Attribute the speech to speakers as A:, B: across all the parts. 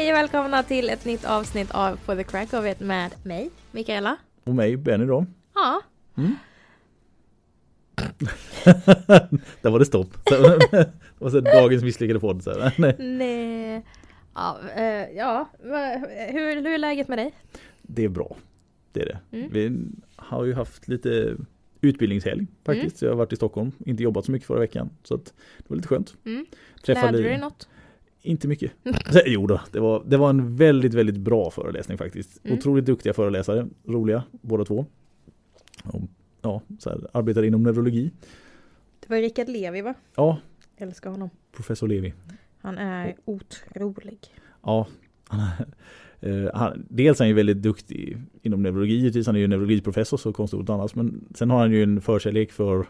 A: Hej och välkomna till ett nytt avsnitt av For the Crack of It med mig, Mikaela.
B: Och mig, Benny då.
A: Ja,
B: Mm. Där var det stopp. det var så dagens misslyckade podd. Så här. Nej.
A: nej. Ja, eh, ja. Hur, hur är läget med dig?
B: Det är bra. Det är det.
A: Mm.
B: Vi har ju haft lite utbildningshelg faktiskt.
A: Mm.
B: Jag har varit i Stockholm, inte jobbat så mycket förra veckan. Så det var lite skönt.
A: Mm. Lärde du dig något?
B: Inte mycket. jo då, det var, det var en väldigt, väldigt bra föreläsning faktiskt.
A: Mm.
B: Otroligt duktiga föreläsare, roliga båda två. Och, ja, så här, arbetar inom neurologi.
A: Det var Rickard Levi va?
B: Ja,
A: Älskar honom.
B: professor Levi.
A: Han är otrolig.
B: Ja, han, är- eh, han, dels är han ju väldigt duktig inom neurologi, givetvis. han är ju neurologiprofessor så konstigt annars. Men sen har han ju en förkärlek för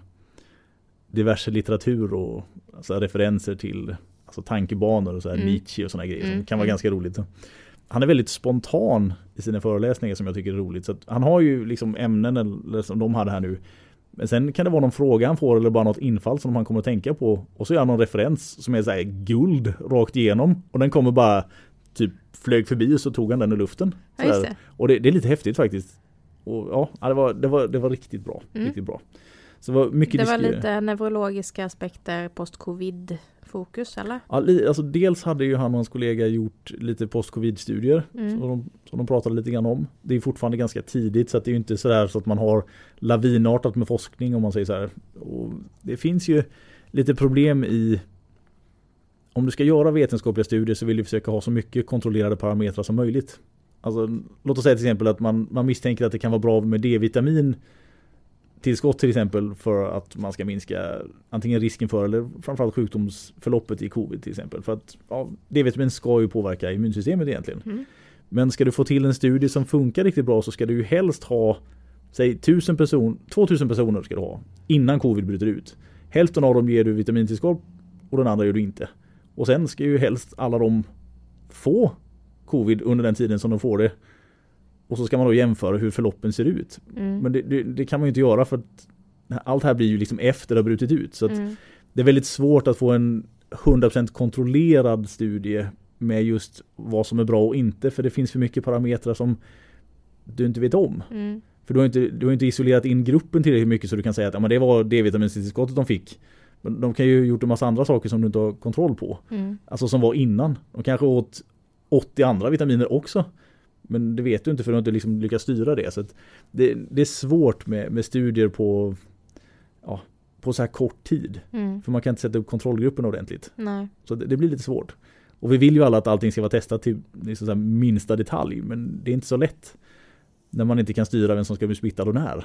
B: diverse litteratur och alltså, referenser till alltså, tankebanor och så här,
A: Mm.
B: Nietzsche och sådana grejer som
A: Mm,
B: kan vara
A: mm.
B: ganska roligt. Han är väldigt spontan i sina föreläsningar som jag tycker är roligt. Så att han har ju liksom ämnen eller, som de hade här nu. Men sen kan det vara någon fråga han får eller bara något infall som han kommer att tänka på. Och så gör han någon referens som är så här guld rakt igenom. Och den kommer bara typ flög förbi och så tog han den i luften.
A: Ja, det.
B: Och det, det är lite häftigt faktiskt. Och ja, ja, det var, det var, det var riktigt bra.
A: Mm.
B: Riktigt bra. Så det var mycket
A: Det var lite neurologiska aspekter post-covid fokus eller?
B: Ja, alltså dels hade ju han och hans kollega gjort lite post-covid-studier
A: Mm.
B: som, de, som de pratade lite grann om. Det är fortfarande ganska tidigt så att det är inte sådär så att man har lavinartat med forskning om man säger så här. Och det finns ju lite problem i om du ska göra vetenskapliga studier så vill du försöka ha så mycket kontrollerade parametrar som möjligt. Alltså, låt oss säga till exempel att man, man misstänker att det kan vara bra med D-vitamin tillskott till exempel för att man ska minska antingen risken för eller framförallt sjukdomsförloppet i covid till exempel. För att ja, D-vitamin ska ju påverka immunsystemet egentligen.
A: Mm.
B: Men ska du få till en studie som funkar riktigt bra så ska du ju helst ha Säg 1000 person, 2000 personer ska du ha innan covid bryter ut. Hälften av dem ger du vitamintillskott och den andra gör du inte. Och sen ska ju helst alla de få covid under den tiden som de får det. Och så ska man då jämföra hur förloppen ser ut.
A: Mm.
B: Men det, det, det kan man ju inte göra för att allt här blir ju liksom efter det har brutit ut. Så
A: Mm.
B: det är väldigt svårt att få en 100% kontrollerad studie med just vad som är bra och inte. För det finns för mycket parametrar som du inte vet om.
A: Mm.
B: För du har inte, du har inte isolerat in gruppen tillräckligt mycket så du kan säga att ja, men det var D-vitamintillskottet de fick. Men de kan ju ha gjort en massa andra saker som du inte har kontroll på.
A: Mm.
B: Alltså som var innan. De kanske åt 80 andra vitaminer också. Men det vet du inte för du har inte liksom lyckats styra det. Så det, det är svårt med, med studier på, ja, på så här kort tid.
A: Mm.
B: För man kan inte sätta upp kontrollgruppen ordentligt.
A: Nej.
B: Så det, det blir lite svårt. Och vi vill ju alla att allting ska vara testat till liksom minsta detalj. Men det är inte så lätt. När man inte kan styra vem som ska bli smittad och när.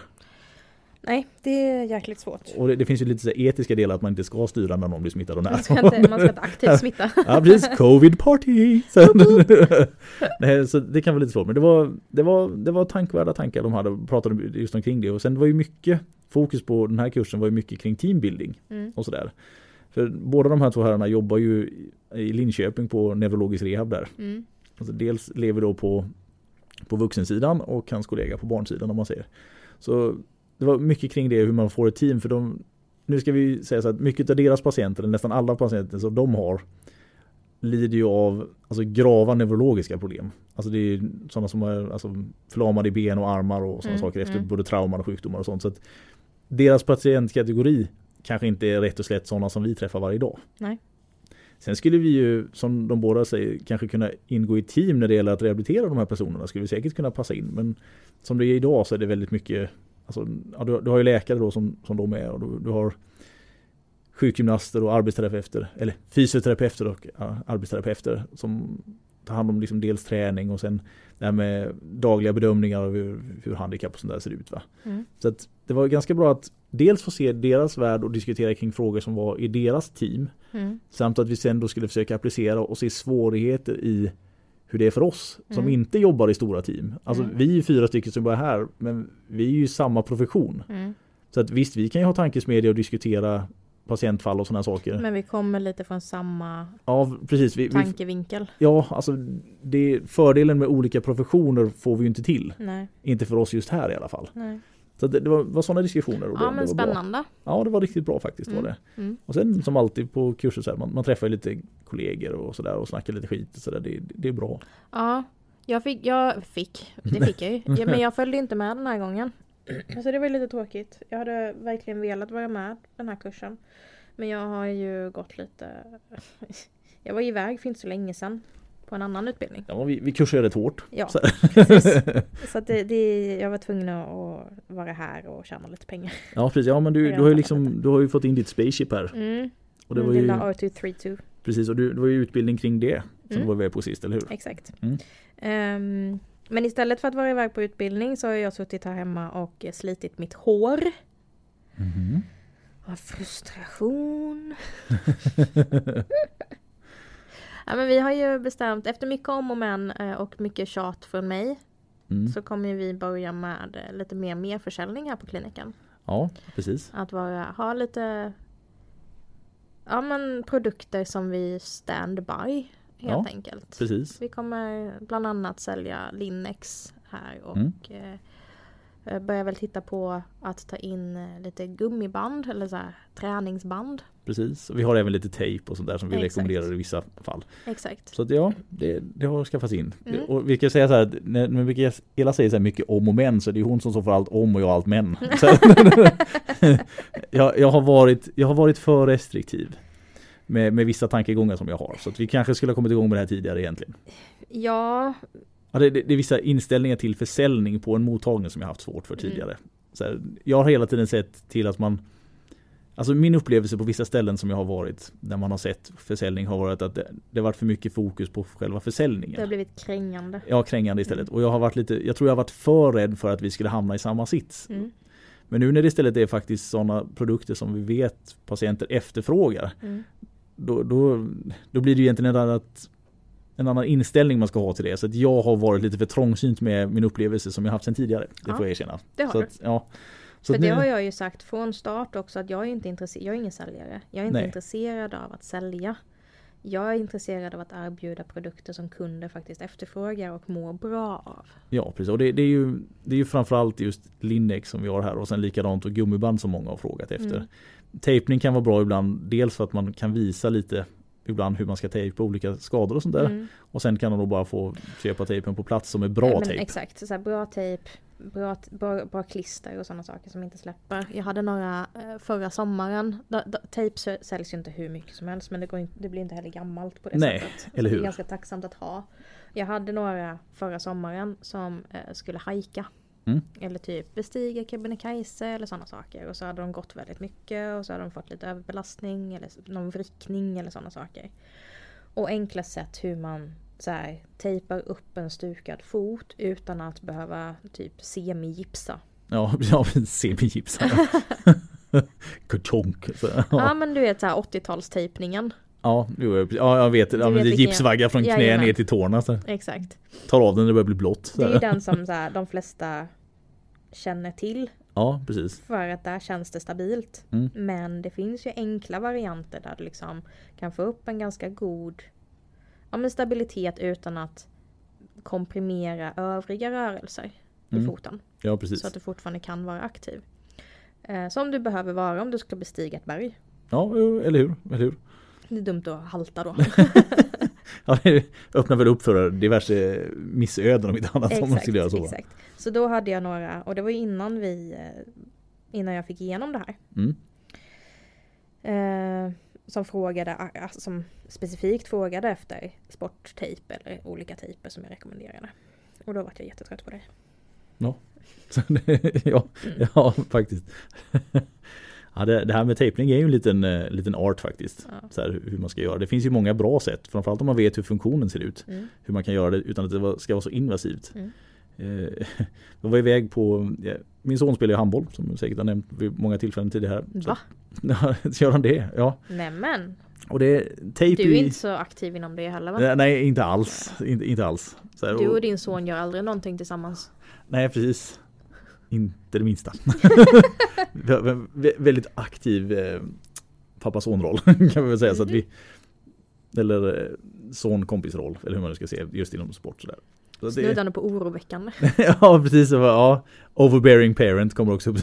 A: Nej, det är jäkligt svårt.
B: Och det, det finns ju lite så etiska delar att man inte ska styra när någon blir smittad och när.
A: Man ska inte, man ska inte aktivt smitta.
B: Ja precis, covid party! Så, Nej, så det kan vara lite svårt men det var, det var, det var tankvärda tankar de hade pratade just omkring det och sen var ju mycket fokus på den här kursen var ju mycket kring teambuilding
A: Mm.
B: och sådär. För båda de här två herrarna jobbar ju i Linköping på neurologisk rehab där.
A: Mm.
B: Alltså dels lever då på, på vuxensidan och hans kollega på barnsidan om man säger. Så det var mycket kring det hur man får ett team för de nu ska vi säga så att mycket av deras patienter, nästan alla patienter som de har lider ju av alltså, grava neurologiska problem. Alltså det är sådana som är alltså, förlamade i ben och armar och sådana
A: Mm,
B: saker efter
A: mm.
B: både trauman och sjukdomar och sånt. Så att deras patientkategori kanske inte är rätt och slätt sådana som vi träffar varje dag.
A: Nej.
B: Sen skulle vi ju, som de båda säger, kanske kunna ingå i team när det gäller att rehabilitera de här personerna. Skulle vi säkert kunna passa in. Men som det är idag så är det väldigt mycket, alltså, ja, du, du har ju läkare då som, som de är och du, du har sjukgymnaster och arbetsterapeuter, eller fysioterapeuter och ja, arbetsterapeuter som tar hand om liksom dels träning och sen det här med dagliga bedömningar av hur, hur handikapp och sånt där ser ut. Va?
A: Mm.
B: Så att det var ganska bra att dels få se deras värld och diskutera kring frågor som var i deras team.
A: Mm.
B: Samt att vi sen då skulle försöka applicera och se svårigheter i hur det är för oss som
A: Mm.
B: inte jobbar i stora team. Alltså
A: Mm.
B: vi är fyra stycken som bara är här men vi är ju samma profession.
A: Mm.
B: Så att visst vi kan ju ha tankesmedja och diskutera patientfall och sådana saker.
A: Men vi kommer lite från samma
B: Ja precis. Vi, vi,
A: tankevinkel.
B: ja alltså det, fördelen med olika professioner får vi ju inte till.
A: Nej,
B: Inte för oss just här i alla fall.
A: nej.
B: Så det, det var, var sådana diskussioner. Och det,
A: Ja
B: det
A: men
B: var bra.
A: spännande.
B: Ja det var riktigt bra faktiskt var
A: Mm.
B: det.
A: Mm.
B: Och sen som alltid på kurser så här, man, man träffar lite kollegor och sådär och snackar lite skit och sådär. Det, det är bra.
A: Ja, jag fick, jag fick, det fick jag ju. Ja, men jag följde inte med den här gången. Så det var lite tråkigt. Jag hade verkligen velat vara med den här kursen. Men jag har ju gått lite... Jag var iväg för inte så länge sedan. På en annan utbildning.
B: Ja, vi, vi kursar rätt hårt.
A: Ja,
B: Så-
A: precis. Så att det, det, jag var tvungen att vara här och tjäna lite pengar.
B: Ja precis, ja men du, du har ju liksom, du har ju fått in ditt spaceship här.
A: Mm.
B: Och det
A: Min
B: var ju,
A: lilla R232.
B: precis, och du, det var ju utbildning kring det som
A: Mm.
B: du var med på sist, eller hur?
A: Exakt.
B: Mm.
A: Ehm, men istället för att vara iväg på utbildning så har jag suttit här hemma och slitit mitt hår.
B: Mhm.
A: Av frustration. ja, men vi har ju bestämt, efter mycket om och men eh, och mycket tjat från mig
B: Mm.
A: så kommer vi börja med eh, lite mer merförsäljning här på kliniken.
B: Ja, precis.
A: Att vara, ha lite ja, men produkter som vi stand by helt
B: Ja.
A: enkelt.
B: Precis.
A: Vi kommer bland annat sälja Linnex här och
B: Mm.
A: Eh, börjar väl titta på att ta in eh, lite gummiband eller så här, träningsband.
B: Precis. Vi har även lite tejp och sånt där som vi
A: Exakt.
B: rekommenderar i vissa fall.
A: Exakt.
B: Så att ja, det, det har skaffats in.
A: Mm.
B: Och vi kan säga så här, när, Mikaela säger så här mycket om och men så det är hon som för allt om och jag allt men. Jag, jag, har varit, jag har varit för restriktiv. Med, med vissa tankegångar som jag har. Så att vi kanske skulle ha kommit igång med det här tidigare egentligen.
A: Ja,
B: Ja, det, det, är vissa inställningar till försäljning på en mottagning som jag haft svårt för tidigare. Så här, jag har hela tiden sett till att man Alltså min upplevelse på vissa ställen som jag har varit Där man har sett försäljning har varit att det, det varit för mycket fokus på själva försäljningen.
A: det har blivit krängande.
B: Ja, krängande istället. Och jag har varit lite, jag tror jag har varit för rädd för att vi skulle hamna i samma sits.
A: Mm.
B: Men nu när det istället är faktiskt sådana produkter som vi vet patienter efterfrågar.
A: Mm.
B: Då, då, då blir det egentligen ett annat, en annan inställning man ska ha till det. Så att jag har varit lite för trångsynt med min upplevelse som jag haft sedan tidigare. Det
A: Ja,
B: får jag erkänna.
A: Det har
B: Så
A: du.
B: att, ja. Så
A: För det
B: nu-
A: har jag ju sagt från start också att jag är inte intresserad, jag är ingen säljare. Jag är inte
B: Nej.
A: intresserad av att sälja. Jag är intresserad av att erbjuda produkter som kunder faktiskt efterfrågar och mår bra av.
B: Ja precis och det, det, är ju, det är ju framförallt just Linnex som vi har här och sen likadant och gummiband som många har frågat efter.
A: Mm.
B: Tejpning kan vara bra ibland dels för att man kan visa lite ibland hur man ska tejpa olika skador och sånt där.
A: Mm.
B: Och sen kan man då bara få köpa tejpen på plats som är bra
A: Ja,
B: tejp.
A: Exakt, så här, bra tejp, bra, bra, bra klister och sådana saker som inte släpper. Jag hade några eh, förra sommaren. Da, da, tejp säljs ju inte hur mycket som helst men det, går inte, det blir inte heller gammalt på det
B: Nej,
A: sättet.
B: Eller
A: Det
B: hur?
A: är ganska tacksamt att ha. Jag hade några förra sommaren som eh, skulle hajka.
B: Mm.
A: Eller typ bestiga Kebnekaise eller sådana saker. Och så hade de gått väldigt mycket och så hade de fått lite överbelastning eller någon vrickning eller sådana saker. Och enkla sätt hur man så här, tejpar upp en stukad fot utan att behöva typ semigipsa.
B: Ja, ja semigipsar. Kutonk.
A: Ja.
B: ja,
A: men du vet så här 80-talstejpningen.
B: ja, jo, jag- ja, jag vet. Ja,
A: vet
B: det är
A: vilken-
B: gipsvagga från knä ner till tårna. Så.
A: Exakt.
B: Tar av den när det börjar bli blått.
A: Det är den som så här, de flesta känner till.
B: Ja, precis.
A: För att där känns det stabilt.
B: Mm.
A: Men det finns ju enkla varianter där du liksom kan få upp en ganska god ja, men stabilitet utan att komprimera övriga rörelser i
B: Mm.
A: foten.
B: Ja, precis.
A: Så att du fortfarande kan vara aktiv. Eh, som du behöver vara om du ska bestiga ett berg.
B: Ja, eller hur? Eller hur?
A: Det är dumt att halta då.
B: Ja, det öppnar väl upp för diverse missöden om inte annat om man skulle göra så.
A: exakt. Så då hade jag några, och det var innan vi eh, innan jag fick igenom det här.
B: Mm.
A: Eh, som frågade, som specifikt frågade efter sporttejp eller olika tejper som jag rekommenderade. Och då var jag jättetrött på det.
B: Så det- ja,
A: Mm.
B: ja, faktiskt. Ja, det, det här med tejpning är ju en liten, eh, liten art faktiskt.
A: Ja.
B: Så här, hur man ska göra. Det finns ju många bra sätt. Framförallt om man vet hur funktionen ser ut.
A: Mm.
B: Hur man kan göra det utan att det ska vara så invasivt.
A: Mm.
B: Eh, Jag var iväg på, ja, min son spelar ju handboll som säkert har nämnt vid många tillfällen tidigare. Så-
A: Va?
B: Ja, gör han det? Ja.
A: Nämen!
B: Och det tejp
A: Du är inte så aktiv inom det heller va?
B: Nej, Nej, inte alls. Inte, inte alls. Så här,
A: Du
B: och-
A: och din son gör aldrig någonting tillsammans.
B: Nej precis. Inte det minsta. Väldigt aktiv eh, pappa-son-roll kan vi väl säga. Så att vi, eller eh, son-kompis-roll eller hur man nu ska se just inom sport. Sådär. Så det,
A: Snuddande på oroväckande.
B: ja precis, ja, overbearing parent kommer också upp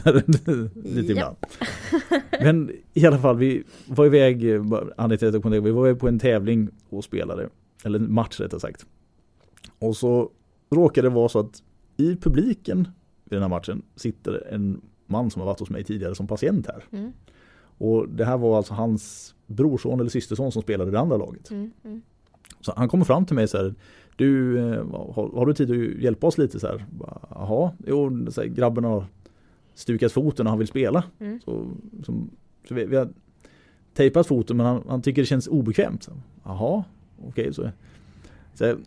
B: lite ibland. Men i alla fall, vi var iväg, eh, vi var iväg på en tävling och spelade, eller en match rättare sagt. Och så råkade det vara så att i publiken vid den här matchen sitter en man som har varit hos mig tidigare som patient här.
A: Mm,
B: Och det här var alltså hans brorson eller systerson som spelade i det andra laget.
A: mm, mm.
B: Så han kommer fram till mig så här Du, eh, har, har du tid att hjälpa oss lite så här? Jaha, jo, så här, grabben har stukat foten och han vill spela.
A: Mm.
B: Så, som, så vi, vi har tejpat foten men han, han tycker det känns obekvämt. Så, Jaha, okej så. så jag,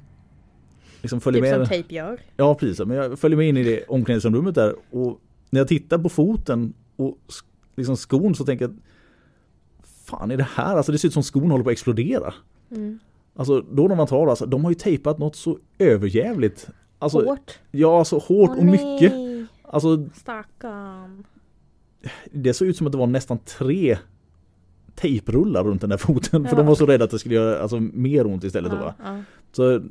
B: liksom följer
A: Typ som
B: med.
A: tejp gör.
B: Ja precis, men jag följer med in i det omklädningsrummet där och när jag tittar på foten och liksom skon så tänker jag Fan är det här? Alltså det ser ut som skon håller på att explodera.
A: Mm.
B: Alltså då när man tar alltså, de har ju tejpat något så överjävligt. Alltså,
A: Hårt.
B: Ja, så hårt
A: Åh,
B: och mycket.
A: nej.
B: Alltså
A: Stackarn.
B: det såg ut som att det var nästan tre tejprullar runt den där foten. För
A: Ja.
B: de var så rädda att det skulle göra alltså, mer ont istället. då?
A: Ja, ja.
B: Så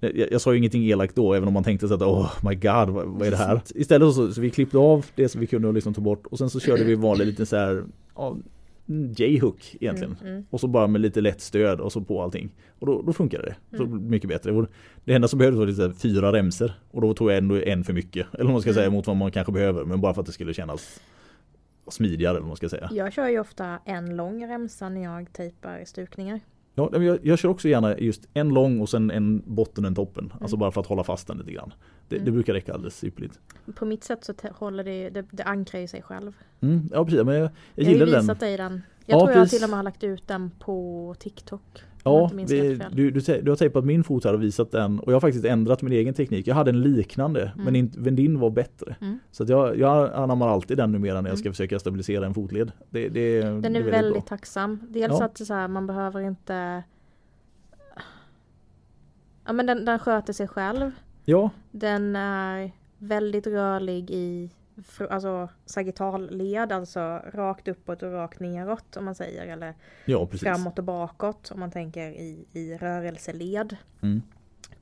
B: jag, jag sa ju ingenting elakt då, även om man tänkte så att oh my god, vad, vad är det här? Istället så, så vi klippte av det som vi kunde och liksom ta bort och sen så körde vi vanlig liten så här, ja, J-hook egentligen.
A: Mm, mm.
B: Och så bara med lite lätt stöd och så på allting. Och då, då funkade det. Så
A: Mm.
B: mycket bättre. Det enda som behövdes var lite fyra remser. Och då tog jag ändå en för mycket. Eller vad man ska
A: Mm.
B: säga mot vad man kanske behöver. Men bara för att det skulle kännas smidigare eller vad man ska säga.
A: Jag kör ju ofta en lång remsa när jag tejpar stukningar.
B: Ja, jag, jag kör också gärna just en lång och sen en botten och en toppen. Alltså
A: Mm.
B: bara för att hålla fast den lite grann. Det, det
A: Mm.
B: brukar räcka alldeles ypperligt.
A: På mitt sätt så håller det, det, det ankrar ju sig själv.
B: Mm, ja precis, men jag, jag
A: Jag, har
B: gillar den.
A: visat dig den. Jag
B: Ja,
A: tror jag
B: precis.
A: till och med har lagt ut den på TikTok.
B: Ja, vi, du, du, du har tejpat min fot här och visat den och jag har faktiskt ändrat min egen teknik. Jag hade en liknande men,
A: Mm.
B: inte, men din var bättre.
A: Mm.
B: Så jag, jag anammar alltid den numera när jag ska
A: Mm.
B: försöka stabilisera en fotled. Det, det,
A: Den
B: det
A: är väldigt,
B: bra.
A: tacksam. Dels
B: Ja.
A: att så här, man behöver inte... Ja men den, den sköter sig själv.
B: Ja,
A: Den är väldigt rörlig i alltså sagittalled, alltså rakt uppåt och rakt neråt om man säger. Eller
B: ja
A: framåt och bakåt om man tänker i, i rörelseled.
B: Mm.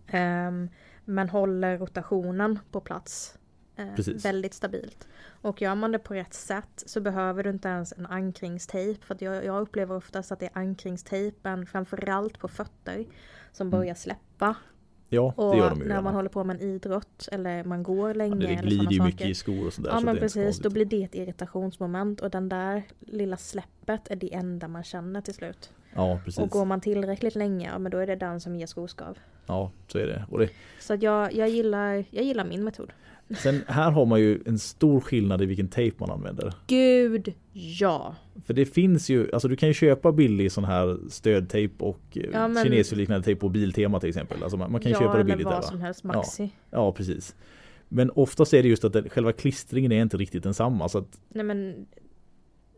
A: Ehm, men håller rotationen på plats. eh, väldigt stabilt. Och gör man det på rätt sätt så behöver du inte ens en ankringstejp. För jag, jag upplever oftast att det är ankringstejpen, framförallt på fötter, som börjar släppa.
B: Ja,
A: Och
B: det gör de ju
A: när man
B: gärna.
A: håller på med en idrott eller man går länge.
B: Ja, det glider ju mycket i skor och sådär.
A: Ja
B: så
A: men precis, då blir det ett irritationsmoment och den där lilla släppet är det enda man känner till slut.
B: Ja, precis.
A: Och går man tillräckligt länge, ja, men då är det den som ger skoskav.
B: Ja, så är det. Det.
A: Så att jag, jag, gillar, jag gillar min metod.
B: Sen här har man ju en stor skillnad i vilken tejp man använder.
A: Gud, ja!
B: För det finns ju, alltså du kan ju köpa billig sån här stödtejp och ja,
A: Ja, men-
B: kinesliknande tejp på Biltema till exempel. Alltså man, man kan
A: ja,
B: köpa det
A: eller
B: billigt
A: vad
B: där
A: som helst, Maxi.
B: Ja, precis. Men oftast är det just att den, själva klistringen är inte riktigt densamma. Så att
A: Nej men,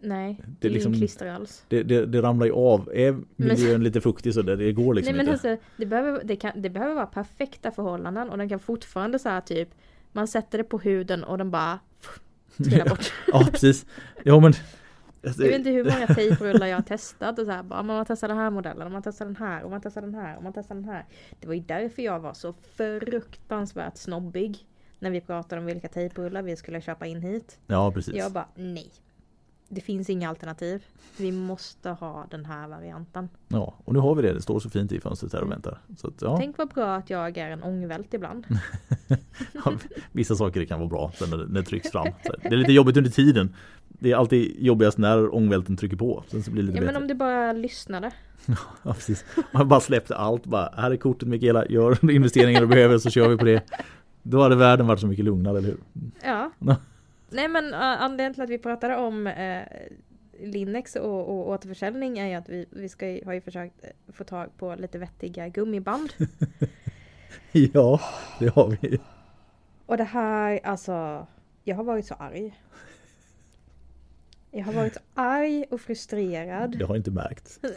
A: nej. Det,
B: Det
A: är
B: liksom-
A: ingen klister alls.
B: det, det, det ramlar ju av. Är miljön lite fuktig så där, det går liksom
A: nej men
B: inte.
A: alltså, det behöver, det, kan, det behöver vara perfekta förhållanden och den kan fortfarande så här typ, man sätter det på huden och den bara trillar bort.
B: Ja, precis. Ja, men alltså,
A: Jag vet inte hur många tejprullar jag har testat och så här, bara, "Men man testar den här modellen, och man testar den här, och man testar den här, och man testar den här. Det var ju därför jag var så fruktansvärt snobbig när vi pratade om vilka tejprullar vi skulle köpa in hit.
B: Ja, precis.
A: Jag bara, nej. Det finns inga alternativ. Vi måste ha den här varianten.
B: Ja, och nu har vi det. Det står så fint i fönstret här och väntar. Så att, ja,
A: Tänk vad bra att jag är en ångvält ibland.
B: ja, vissa saker kan vara bra när det, när det trycks fram. Det är lite jobbigt under tiden. Det är alltid jobbigast när ångvälten trycker på. Sen så blir det lite
A: Ja men
B: bättre.
A: om du bara lyssnade.
B: Ja, precis. Man bara släppte allt. Bara, här är kortet Mikaela, gör investeringar du behöver så kör vi på det. Då hade världen varit så mycket lugnare, eller hur?
A: Ja. Nej men uh, anledningen till att vi pratade om uh, Linnex och, och återförsäljning är ju att vi, vi ska, ju- har ju försökt eh, få tag på lite vettiga gummiband.
B: Ja, det har vi.
A: Och det här, alltså, jag har varit så arg. Jag har varit så arg och frustrerad.
B: Det har inte märkt.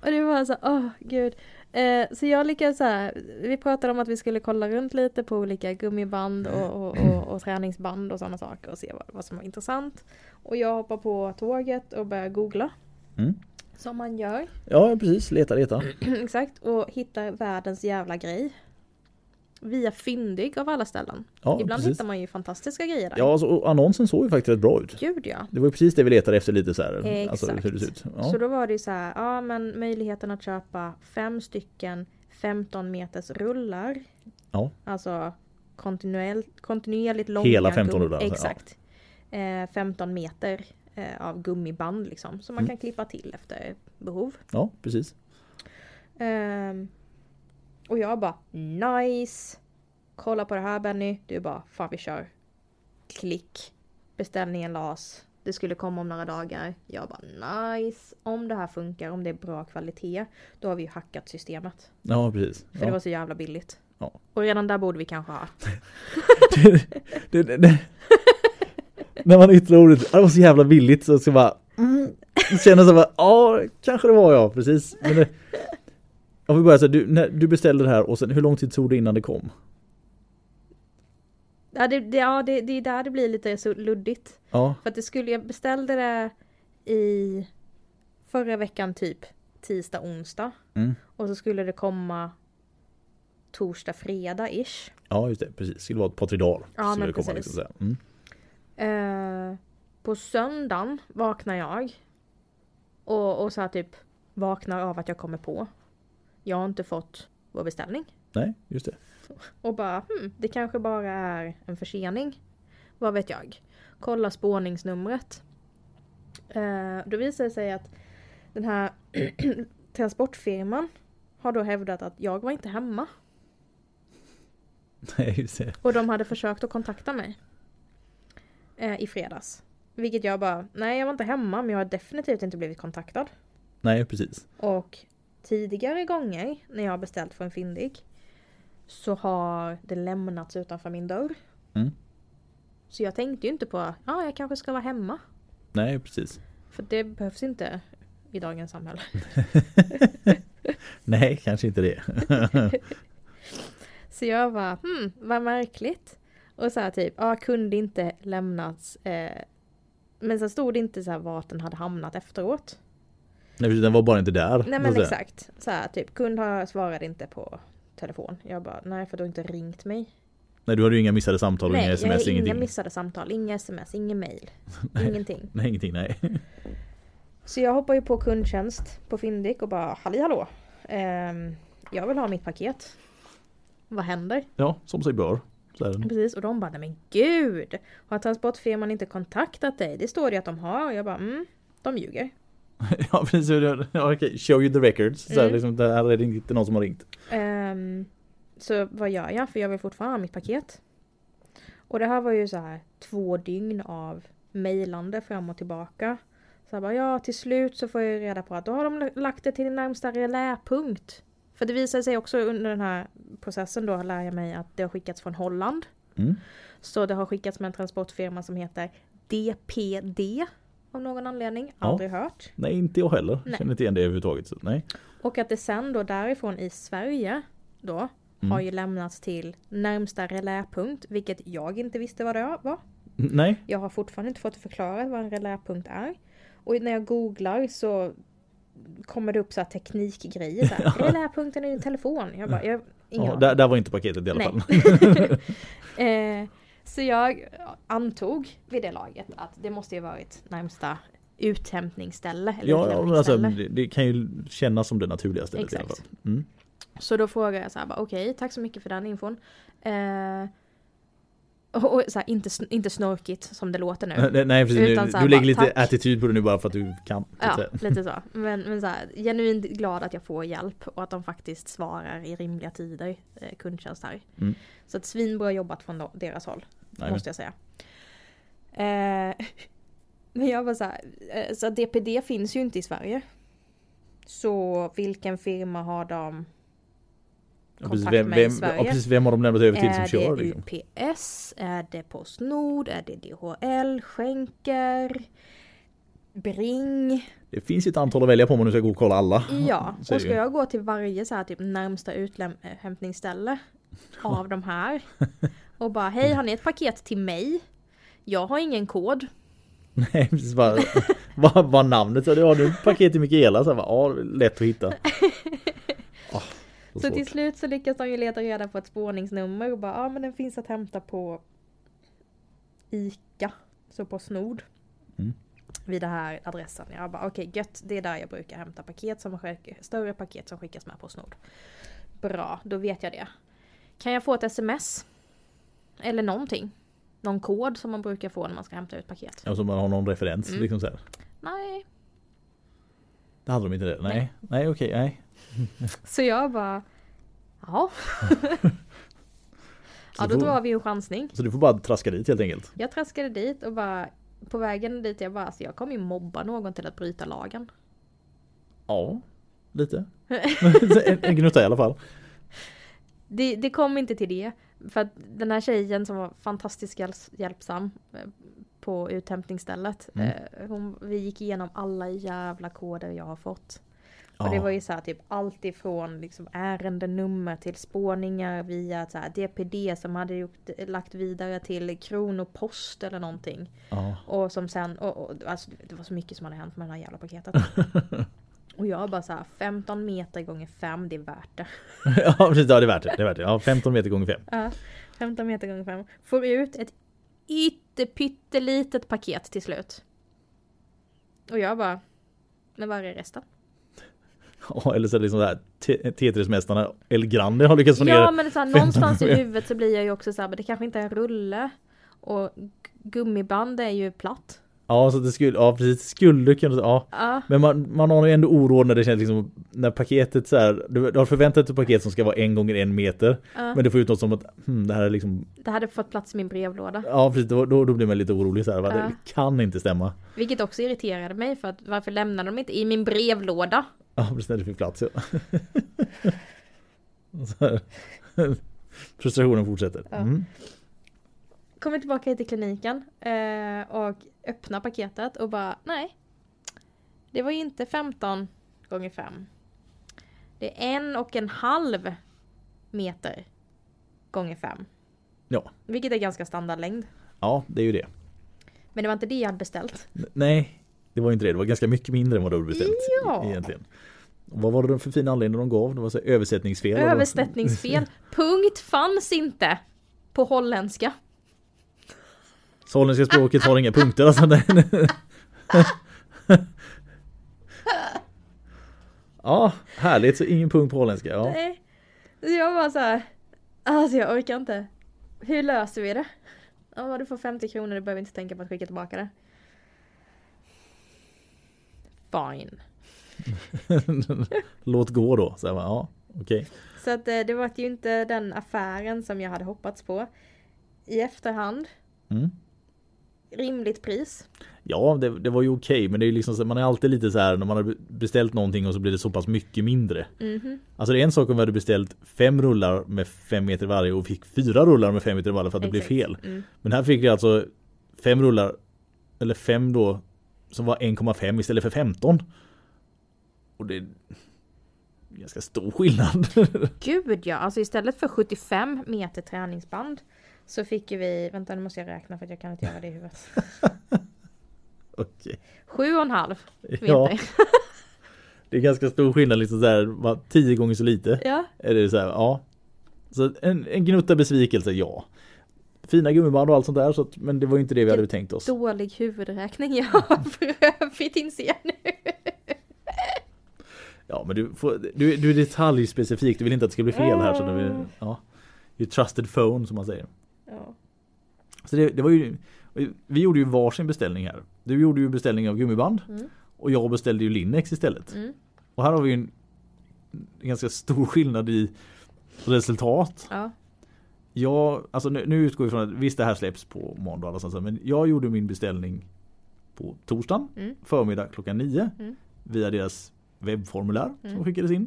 A: Och det var så, åh gud. Eh, så jag lyckades så här, vi pratade om att vi skulle kolla runt lite på olika gummiband och, och, och, och träningsband och sådana saker och se vad, vad som var intressant. Och jag hoppar på tåget och börjar googla.
B: Mm.
A: Som man gör.
B: Ja precis, leta leta.
A: Exakt. Och hittar världens jävla grej. Via Fyndig av alla ställen.
B: Ja,
A: Ibland
B: precis.
A: hittar man ju fantastiska grejer där.
B: Ja, alltså, annonsen såg ju faktiskt rätt bra ut.
A: Gud ja.
B: Det var ju precis det vi letade efter lite så här. Alltså
A: Exakt.
B: hur det ser ut. Ja.
A: Så då var det ju så här, ja men möjligheten att köpa fem stycken 15 meters rullar.
B: Ja.
A: Alltså kontinuellt, kontinuerligt långa.
B: Hela 15
A: gum-
B: rullar, alltså, ja.
A: Exakt. Eh, 15 meter eh, av gummiband liksom. Som man
B: Mm.
A: kan klippa till efter behov.
B: ja, precis.
A: Ehm, och jag bara nice. Kolla på det här Benny. Du bara fan vi kör. Klick. Beställningen las. Det skulle komma om några dagar. Jag bara nice. Om det här funkar, om det är bra kvalitet. Då har vi ju hackat systemet.
B: Ja, precis.
A: För
B: Ja.
A: det var så jävla billigt.
B: Ja.
A: Och redan där borde vi kanske ha.
B: det, det, det, det. När man yttrar ordet, det var så jävla billigt så ska bara mm, känner så bara, ja kanske det var jag, precis. Men det, om vi börjar så du, när du beställde det här och sen hur lång tid tog det innan det kom?
A: Ja, det, det, ja det, det är där det blir lite så luddigt.
B: Ja,
A: För att det skulle, jag beställde det i förra veckan typ tisdag, onsdag.
B: mm.
A: Och så skulle det komma torsdag, fredag ish.
B: ja just det, precis. Det skulle vara ett par tre dagar.
A: Ja, men
B: komma,
A: precis.
B: liksom, mm.
A: Eh, på söndagen vaknar jag. Och, och så här typ vaknar av att jag kommer på. Jag har inte fått vår beställning.
B: Nej, just det.
A: Och bara hmm, det kanske bara är en försening. Vad vet jag. Kolla spårningsnumret. Eh, då visar det sig att den här transportfirman har då hävdat att jag var inte hemma.
B: Nej, just det.
A: Och de hade försökt att kontakta mig. Eh, I fredags. Vilket jag bara, nej jag var inte hemma men jag har definitivt inte blivit kontaktad.
B: Nej, precis.
A: Och tidigare gånger när jag har beställt från Fyndig så har det lämnats utanför min dörr.
B: Mm.
A: Så jag tänkte ju inte på, ja jag kanske ska vara hemma.
B: Nej, precis.
A: För det behövs inte i dagens samhälle.
B: Nej, kanske inte det.
A: Så jag var, hmm, vad märkligt. Och så här typ, ja kunde inte lämnats. Eh, men sen stod det inte så här vart den hade hamnat efteråt.
B: Nej, den var bara inte där.
A: Nej
B: så
A: men
B: säga.
A: exakt. Så här typ, kund har svarade inte på telefon. Jag bara, nej för du har inte ringt mig.
B: Nej, du hade ju inga missade samtal och
A: nej,
B: inga
A: jag
B: sms,
A: har inga
B: ingenting.
A: missade samtal, inga sms, ingen mail.
B: Nej.
A: Ingenting.
B: Nej, ingenting, nej.
A: Så jag hoppar ju på kundtjänst på Fyndik och bara, halli hallå. Ehm, jag vill ha mitt paket. Vad händer?
B: Ja, som sig bör. Så.
A: Precis, och de bara, nej men gud! Har transportfirman inte kontaktat dig? Det står det att de har. Och jag bara, mm, de ljuger.
B: Ja, precis. Ja, okej. Show you the records. Så
A: Mm.
B: liksom, det här är det inte någon som har ringt.
A: Ehm, så vad gör jag? För jag vill fortfarande ha mitt paket. Och det här var ju så här två dygn av mejlande fram och tillbaka. Så bara, ja till slut så får jag reda på att då har de lagt det till närmsta reläpunkt. För det visade sig också under den här processen då lär jag mig att det har skickats från Holland.
B: Mm.
A: Så det har skickats med en transportfirma som heter DPD. Av någon anledning.
B: Ja.
A: Aldrig hört.
B: Nej, inte jag heller.
A: Nej.
B: Känner inte igen det överhuvudtaget. Så, nej.
A: Och att det sen då därifrån i Sverige då
B: Mm.
A: har ju lämnats till närmsta reläpunkt, vilket jag inte visste vad det var.
B: Nej.
A: Jag har fortfarande inte fått förklarat vad en reläpunkt är. Och när jag googlar så kommer det upp så här teknikgrejer. Så här, Reläpunkten i din telefon. Jag bara, jag, ingen
B: Ja, där, där var inte paketet i alla
A: Nej.
B: fall.
A: eh, så jag antog vid det laget att det måste ju varit närmsta uthämtningsställe. Eller
B: ja, ja, men alltså, det, det kan ju kännas som det naturliga stället i alla fall.
A: Exakt.
B: Mm.
A: Så då frågar jag så här, okej, tack så mycket för den infon. Eh, och, och här, inte, inte snorkigt som det låter nu.
B: Nej, precis.
A: Utan
B: Nu,
A: här
B: du lägger
A: bara,
B: lite
A: tack.
B: attityd på det nu bara för att du kan. Att
A: Ja, lite så. Men, men så här, genuint glad att jag får hjälp och att de faktiskt svarar i rimliga tider, eh, kundtjänst här.
B: Mm.
A: Så att svinbra jobbat från deras håll,
B: Nej,
A: måste jag säga. Eh, men jag var så här, eh, så DPD finns ju inte i Sverige. Så vilken firma har de
B: ja, precis,
A: kontakt
B: vem,
A: med i Sverige?
B: ja, precis, vem har de lämnat över till som
A: är
B: kör?
A: det
B: Liksom?
A: UPS? Är det Postnord? Är det DHL? Skänker? Bring?
B: Det finns ett antal att välja på om man nu ska gå och kolla alla.
A: Ja,
B: är
A: och ska jag gå till varje så här typ närmsta uthämtningsställe av de här och bara hej har ni ett paket till mig? Jag har ingen kod.
B: Nej, precis bara vad namnet? Så det var nu paket till Mikaela. Så bara, ja, lätt att hitta.
A: Så, så till slut så lyckas de ju leta reda på ett spårningsnummer och bara, ja men den finns att hämta på ICA. Så på Snod. Mm. Vid den här adressen. Jag bara okej okay, gött, det är där jag brukar hämta paket som skick, större paket som skickas med på Snod. Bra, då vet jag det. Kan jag få ett sms? Eller någonting? Någon kod som man brukar få när man ska hämta ut paket.
B: Ja, så man har någon referens mm. liksom så här.
A: Nej.
B: Det hade de inte det? Nej, nej, nej okej, nej.
A: Så jag bara Ja. ja, då drar vi en chansning.
B: Så du får bara traska dit helt enkelt?
A: Jag traskade dit och bara på vägen dit jag bara, alltså jag kommer ju mobba någon till att bryta lagen.
B: Ja, lite. en, en gnutta i alla fall.
A: Det, det kom inte till det. För att den här tjejen som var fantastiskt hjälpsam eh, på uthämtningsstället. Mm. Eh, hon, vi gick igenom alla jävla koder jag har fått. Och det var ju så här, typ allt ifrån liksom ärendenummer till spårningar via så här, DPD som hade gjort, lagt vidare till Kronopost eller någonting.
B: Ja.
A: Och som sen, och, och, alltså, det var så mycket som hade hänt med det här jävla paketet. och jag bara så här, 15 meter gånger 5 det är värt det.
B: ja precis, ja, det är värt det. det, är värt det. Ja, 15 meter gånger 5.
A: Ja, 15 meter gånger 5. Får ut ett ytterpyttelitet paket till slut. Och jag bara, men var är resten?
B: Ja, eller så är det liksom det här Tetris-mästarna El Grande har lyckats få ner
A: Ja men så här, någonstans i huvudet så blir jag ju också så här, men det kanske inte är en rulle. Och gummiband är ju platt.
B: Ja, så det skulle, ja precis, skulle kunna, ja.
A: ja.
B: Men man, man har ju ändå oro när det känns liksom, när paketet så här, du, du har förväntat dig ett paket som ska vara en gånger en meter. Ja. Men det får ut något som att, hmm, det här är liksom.
A: Det hade fått plats i min brevlåda.
B: Ja, precis, då, då, då blir man lite orolig så här, ja. det kan inte stämma.
A: Vilket också irriterade mig, för att varför lämnade de inte i min brevlåda?
B: Ja, precis när det fick plats, ja. Frustrationen fortsätter. Mm.
A: Kommer tillbaka till kliniken eh, och öppnar paketet och bara nej. Det var ju inte 15 gånger 5. Det är en och en halv meter gånger 5.
B: Ja.
A: Vilket är ganska standardlängd.
B: Ja, det är ju det.
A: Men det var inte det jag hade beställt.
B: N nej, det var inte det. Det var ganska mycket mindre än vad du hade beställt. Ja. Egentligen. Vad var det för fin anledning de gav? Det var så översättningsfel.
A: Översättningsfel. Punkt fanns inte på holländska.
B: Så holländska språket har inga punkter alltså. ja, härligt. Så ingen punkt på holländska. Ja.
A: Nej. Jag var så här. Alltså jag orkar inte. Hur löser vi det? Ja, du får 50 kronor. Du behöver inte tänka på att skicka tillbaka det. Fine.
B: Låt gå då. Så jag bara, ja, okej. Okay.
A: Så att eh, det var ju inte den affären som jag hade hoppats på. I efterhand.
B: Mm.
A: Rimligt pris.
B: Ja, det, det var ju okej. Okay, men det är liksom, man är alltid lite så här när man har beställt någonting och så blir det så pass mycket mindre.
A: Mm -hmm.
B: Alltså det är en sak om vi hade beställt fem rullar med fem meter varje och fick fyra rullar med fem meter varje för att Exakt. det blev fel.
A: Mm.
B: Men här fick vi alltså fem rullar, eller fem då, som var 1,5 istället för 15. Och det är ganska stor skillnad.
A: Gud ja, alltså istället för 75 meter träningsband så fick ju vi, vänta nu måste jag räkna för att jag kan inte göra det i huvudet.
B: Okej.
A: Sju och en halv.
B: Ja. Det är ganska stor skillnad liksom så här, tio gånger så lite.
A: Ja.
B: Är det så här, ja. Så en, en gnutta besvikelse, ja. Fina gummiband och allt sånt där, så att, men det var ju inte det vi hade tänkt oss.
A: Dålig huvudräkning jag har för övrigt inser jag nu.
B: Ja men du, får, du, du är detaljspecifik, du vill inte att det ska bli fel här så vi, ja. You trusted phone som man säger.
A: Ja.
B: Så det, det var ju Vi gjorde ju varsin beställning här. Du gjorde ju beställning av gummiband
A: mm.
B: och jag beställde ju Linnex istället.
A: Mm.
B: Och här har vi ju en, ganska stor skillnad i resultat.
A: Ja.
B: Jag, alltså nu, nu utgår vi från att visst det här släpps på måndag alltså, men jag gjorde min beställning på torsdagen
A: mm.
B: förmiddag klockan nio
A: mm.
B: via deras webbformulär
A: mm.
B: som skickades in.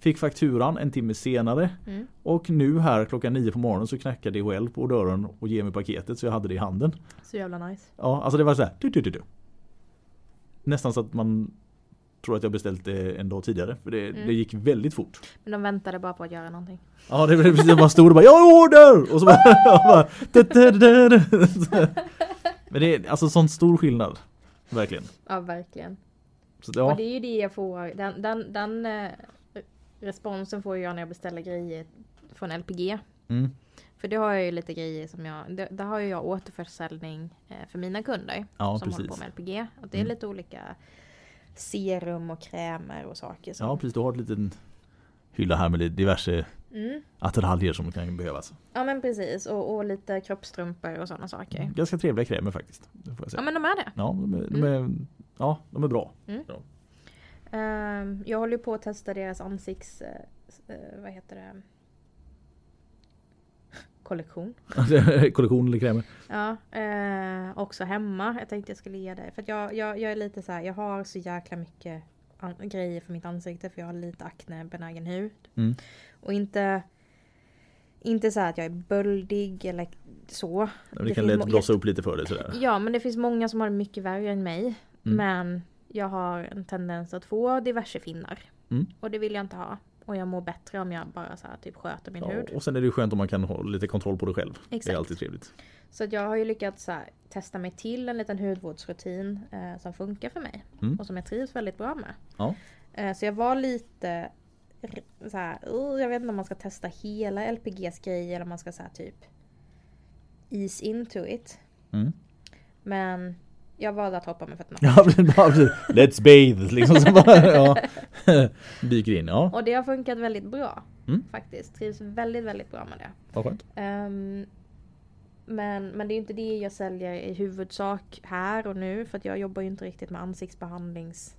B: Fick fakturan en timme senare
A: mm.
B: och nu här klockan nio på morgonen så knackar DHL på dörren och ger mig paketet så jag hade det i handen.
A: Så jävla nice.
B: Ja, alltså det var så här. Du, du, du, du. Nästan så att man tror att jag beställt det en dag tidigare för det, mm. det gick väldigt fort.
A: Men de väntade bara på att göra någonting.
B: Ja, det var precis bara stod och bara jag har order! Och så bara, bara Men det är alltså sån stor skillnad. verkligen.
A: Ja, verkligen.
B: Så,
A: Och
B: ja,
A: det är ju det jag får. Den, den, den eh, responsen får jag när jag beställer grejer från LPG.
B: mm,
A: För det har jag ju lite grejer som jag, det- där har jag återförsäljning eh, för mina kunder.
B: ja
A: som håller på
B: precis.
A: med LPG. Och det är
B: Mm.
A: lite olika serum och krämer och saker. Som,
B: Ja precis, du har en liten hylla här med diverse
A: mm.
B: attiraljer som kan behövas.
A: ja men precis. Och, och lite kroppstrumpor och sådana saker.
B: Ganska trevliga krämer faktiskt.
A: Ja men de är det.
B: Ja, de är, de är, ja, de är bra.
A: Ehm, jag håller på att testa deras ansikts... eh, vad heter det? Kollektion.
B: Kollektion eller krämer.
A: Ja, eh, också hemma. Jag tänkte jag skulle ge dig. För jag, jag, jag är lite så här, jag har så jäkla mycket grejer för mitt ansikte för jag har lite akne, benägen hud.
B: Mm.
A: Och inte, inte så här att jag är böldig eller så.
B: Men
A: Det
B: det kan lätt blossa upp lite för dig sådär.
A: Ja, men det finns många som har det mycket värre än mig.
B: Mm.
A: Men jag har en tendens att få diverse finnar.
B: Mm.
A: Och det vill jag inte ha. Och jag mår bättre om jag bara så här, typ sköter min
B: Ja,
A: hud.
B: och sen är det ju skönt om man kan ha lite kontroll på det själv. Det är
A: Exakt.
B: alltid trevligt.
A: Så jag har ju lyckats så här, testa mig till en liten hudvårdsrutin eh, som funkar för mig.
B: Mm.
A: Och som jag trivs väldigt bra med.
B: Ja.
A: Eh, så jag var lite så här, "Åh, jag vet inte om man ska testa hela LPGs grej eller om man ska så här, typ ease into it.
B: Mm.
A: Men jag valde att hoppa med fötterna.
B: Ja, precis. Let's bathe liksom. Så bara, ja. Dyker in, ja.
A: Och det har funkat väldigt bra.
B: Mm.
A: Faktiskt. Trivs väldigt, väldigt bra med det.
B: Vad skönt.
A: Ehm, men, men det är inte det jag säljer i huvudsak här och nu. För att jag jobbar ju inte riktigt med ansiktsbehandlings eh,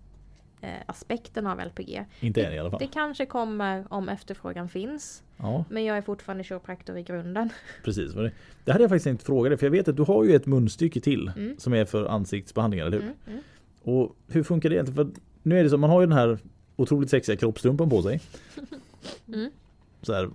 A: aspekten av LPG.
B: Inte än i alla fall.
A: Det kanske kommer om efterfrågan finns.
B: Ja,
A: Men jag är fortfarande kiropraktor i grunden.
B: precis. Det det hade jag faktiskt inte frågat dig, för jag vet att du har ju ett munstycke till
A: Mm.
B: som är för ansiktsbehandlingar, eller hur?
A: Mm, mm.
B: Och hur funkar det egentligen? För nu är det så, man har ju den här otroligt sexiga kroppstrumpan på sig.
A: Mm.
B: Så här,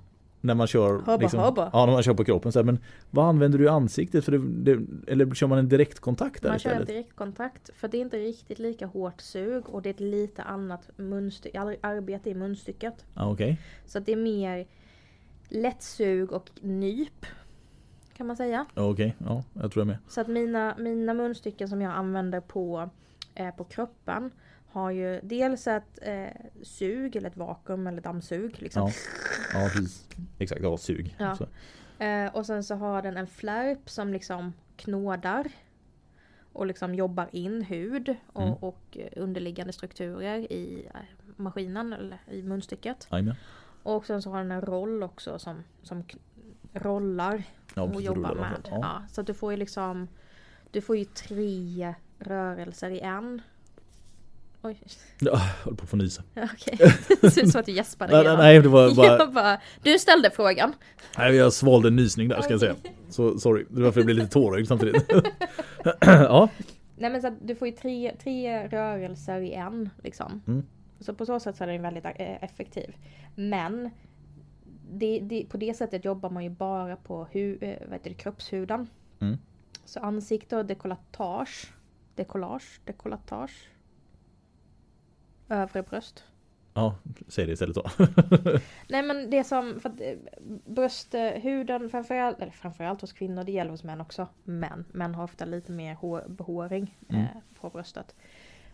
B: när man kör liksom-
A: Hubba, hubba.
B: Ja, när man kör på kroppen. Så här, men vad använder du i ansiktet? För det, det, eller kör man en direktkontakt där
A: Man kör en
B: istället?
A: direktkontakt. För det är inte riktigt lika hårt sug. Och det är ett lite annat munstycke, ar- arbete i munstycket.
B: Ja, okej.
A: Så det är mer lätt sug och nyp. Kan man säga.
B: Okej. Ja, jag tror jag med.
A: Så att mina, mina munstycken som jag använder på, eh, på kroppen har ju dels ett eh, sug eller ett vakuum eller dammsug. Liksom.
B: Ja, ja precis. Exakt, ja, sug.
A: Ja. Eh, och sen så har den en flärp som liksom knådar. Och liksom jobbar in hud och,
B: Mm.
A: och underliggande strukturer i eh, maskinen eller i munstycket.
B: Jajamän.
A: Och sen så har den en roll också som, som rollar
B: Ja,
A: och jobbar
B: rullar
A: med. Ja. så att du får ju liksom Du får ju tre rörelser i en. Oj,
B: Ja, jag håller på att få nysa.
A: okej. Det ser ut som att du gäspade
B: Nej, nej, det var bara...
A: Bara, du ställde frågan.
B: Nej, jag svalde en nysning där ska jag säga. Så sorry, det var för att jag blev lite tårögd samtidigt. ja,
A: Nej men så att du får ju tre, tre rörelser i en liksom.
B: Mm.
A: Så på så sätt så är den väldigt eh, effektiv. Men det, det, på det sättet jobbar man ju bara på hu, eh, vad heter det, kroppshuden.
B: Mm.
A: Så ansikte och dekolletage. Dekollage, dekolletage. Övre bröst.
B: ja, säg det istället då.
A: Nej men det som, för att eh, brösthuden framförallt, eller framförallt hos kvinnor, det gäller hos män också. Men män har ofta lite mer hår, behåring
B: Mm.
A: eh, på bröstet.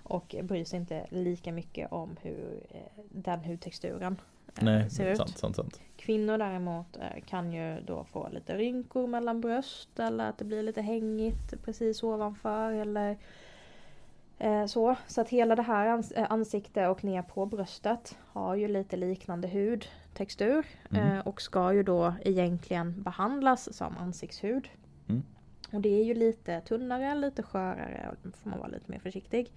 A: Och bryr sig inte lika mycket om hur eh, den hudtexturen
B: Nej,
A: ser ut.
B: sant, sant.
A: Kvinnor däremot kan ju då få lite rynkor mellan bröst eller att det blir lite hängigt precis ovanför eller så. Så att hela det här eh, ansikte och ner på bröstet har ju lite liknande hudtextur
B: Mm.
A: eh, och ska ju då egentligen behandlas som ansiktshud.
B: Mm.
A: Och det är ju lite tunnare, lite skörare och då får man vara lite mer försiktig.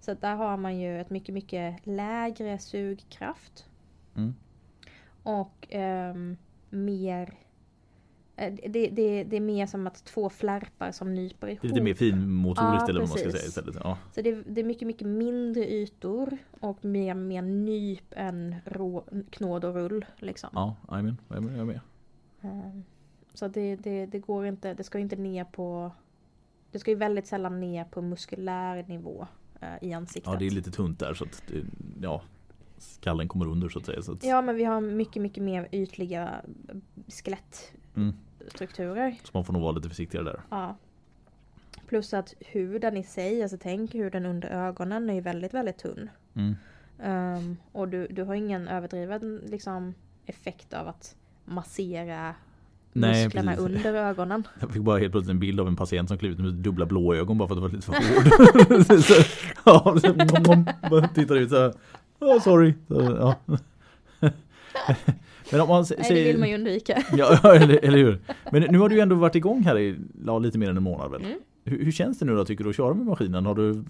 A: Så att där har man ju ett mycket, mycket lägre sugkraft.
B: Mm.
A: Och ehm, mer... eh, Det, det, det är mer som att två flärpar som nyper ihop.
B: Lite mer finmotoriskt
A: Ja,
B: eller vad man ska säga istället. Ja,
A: Så det, det är mycket, mycket mindre ytor och mer, mer nyp än rå, knåd och rull. Liksom.
B: ja jajamän, jajamän, jag är med.
A: Ehm, Så det, det, det går inte, det ska inte ner på... Det ska ju väldigt sällan ner på muskulär nivå eh, i ansiktet.
B: Ja, det är lite tunt där så att ja, skallen kommer under så att säga. Så att,
A: Ja men vi har mycket, mycket mer ytliga
B: mm,
A: skelettstrukturer.
B: så man får nog vara lite försiktigare där.
A: Ja. Plus att huden i sig, alltså tänk huden under ögonen är ju väldigt väldigt tunn.
B: Mm.
A: Ehm, och du, du har ingen överdriven liksom, effekt av att massera
B: Nej,
A: musklerna
B: precis.
A: under ögonen.
B: Jag fick bara helt plötsligt en bild av en patient som klev ut med dubbla blåögon bara för att det var lite för hård. så, ja, så, man, man tittar ut så här. Oh, sorry. Så, ja. Men om man
A: Nej, det vill man ju undvika.
B: Ja, eller, eller hur. Men nu har du ändå varit igång här i lite mer än en månad väl?
A: Mm.
B: Hur, hur känns det nu då tycker du att köra med maskinen? Har du,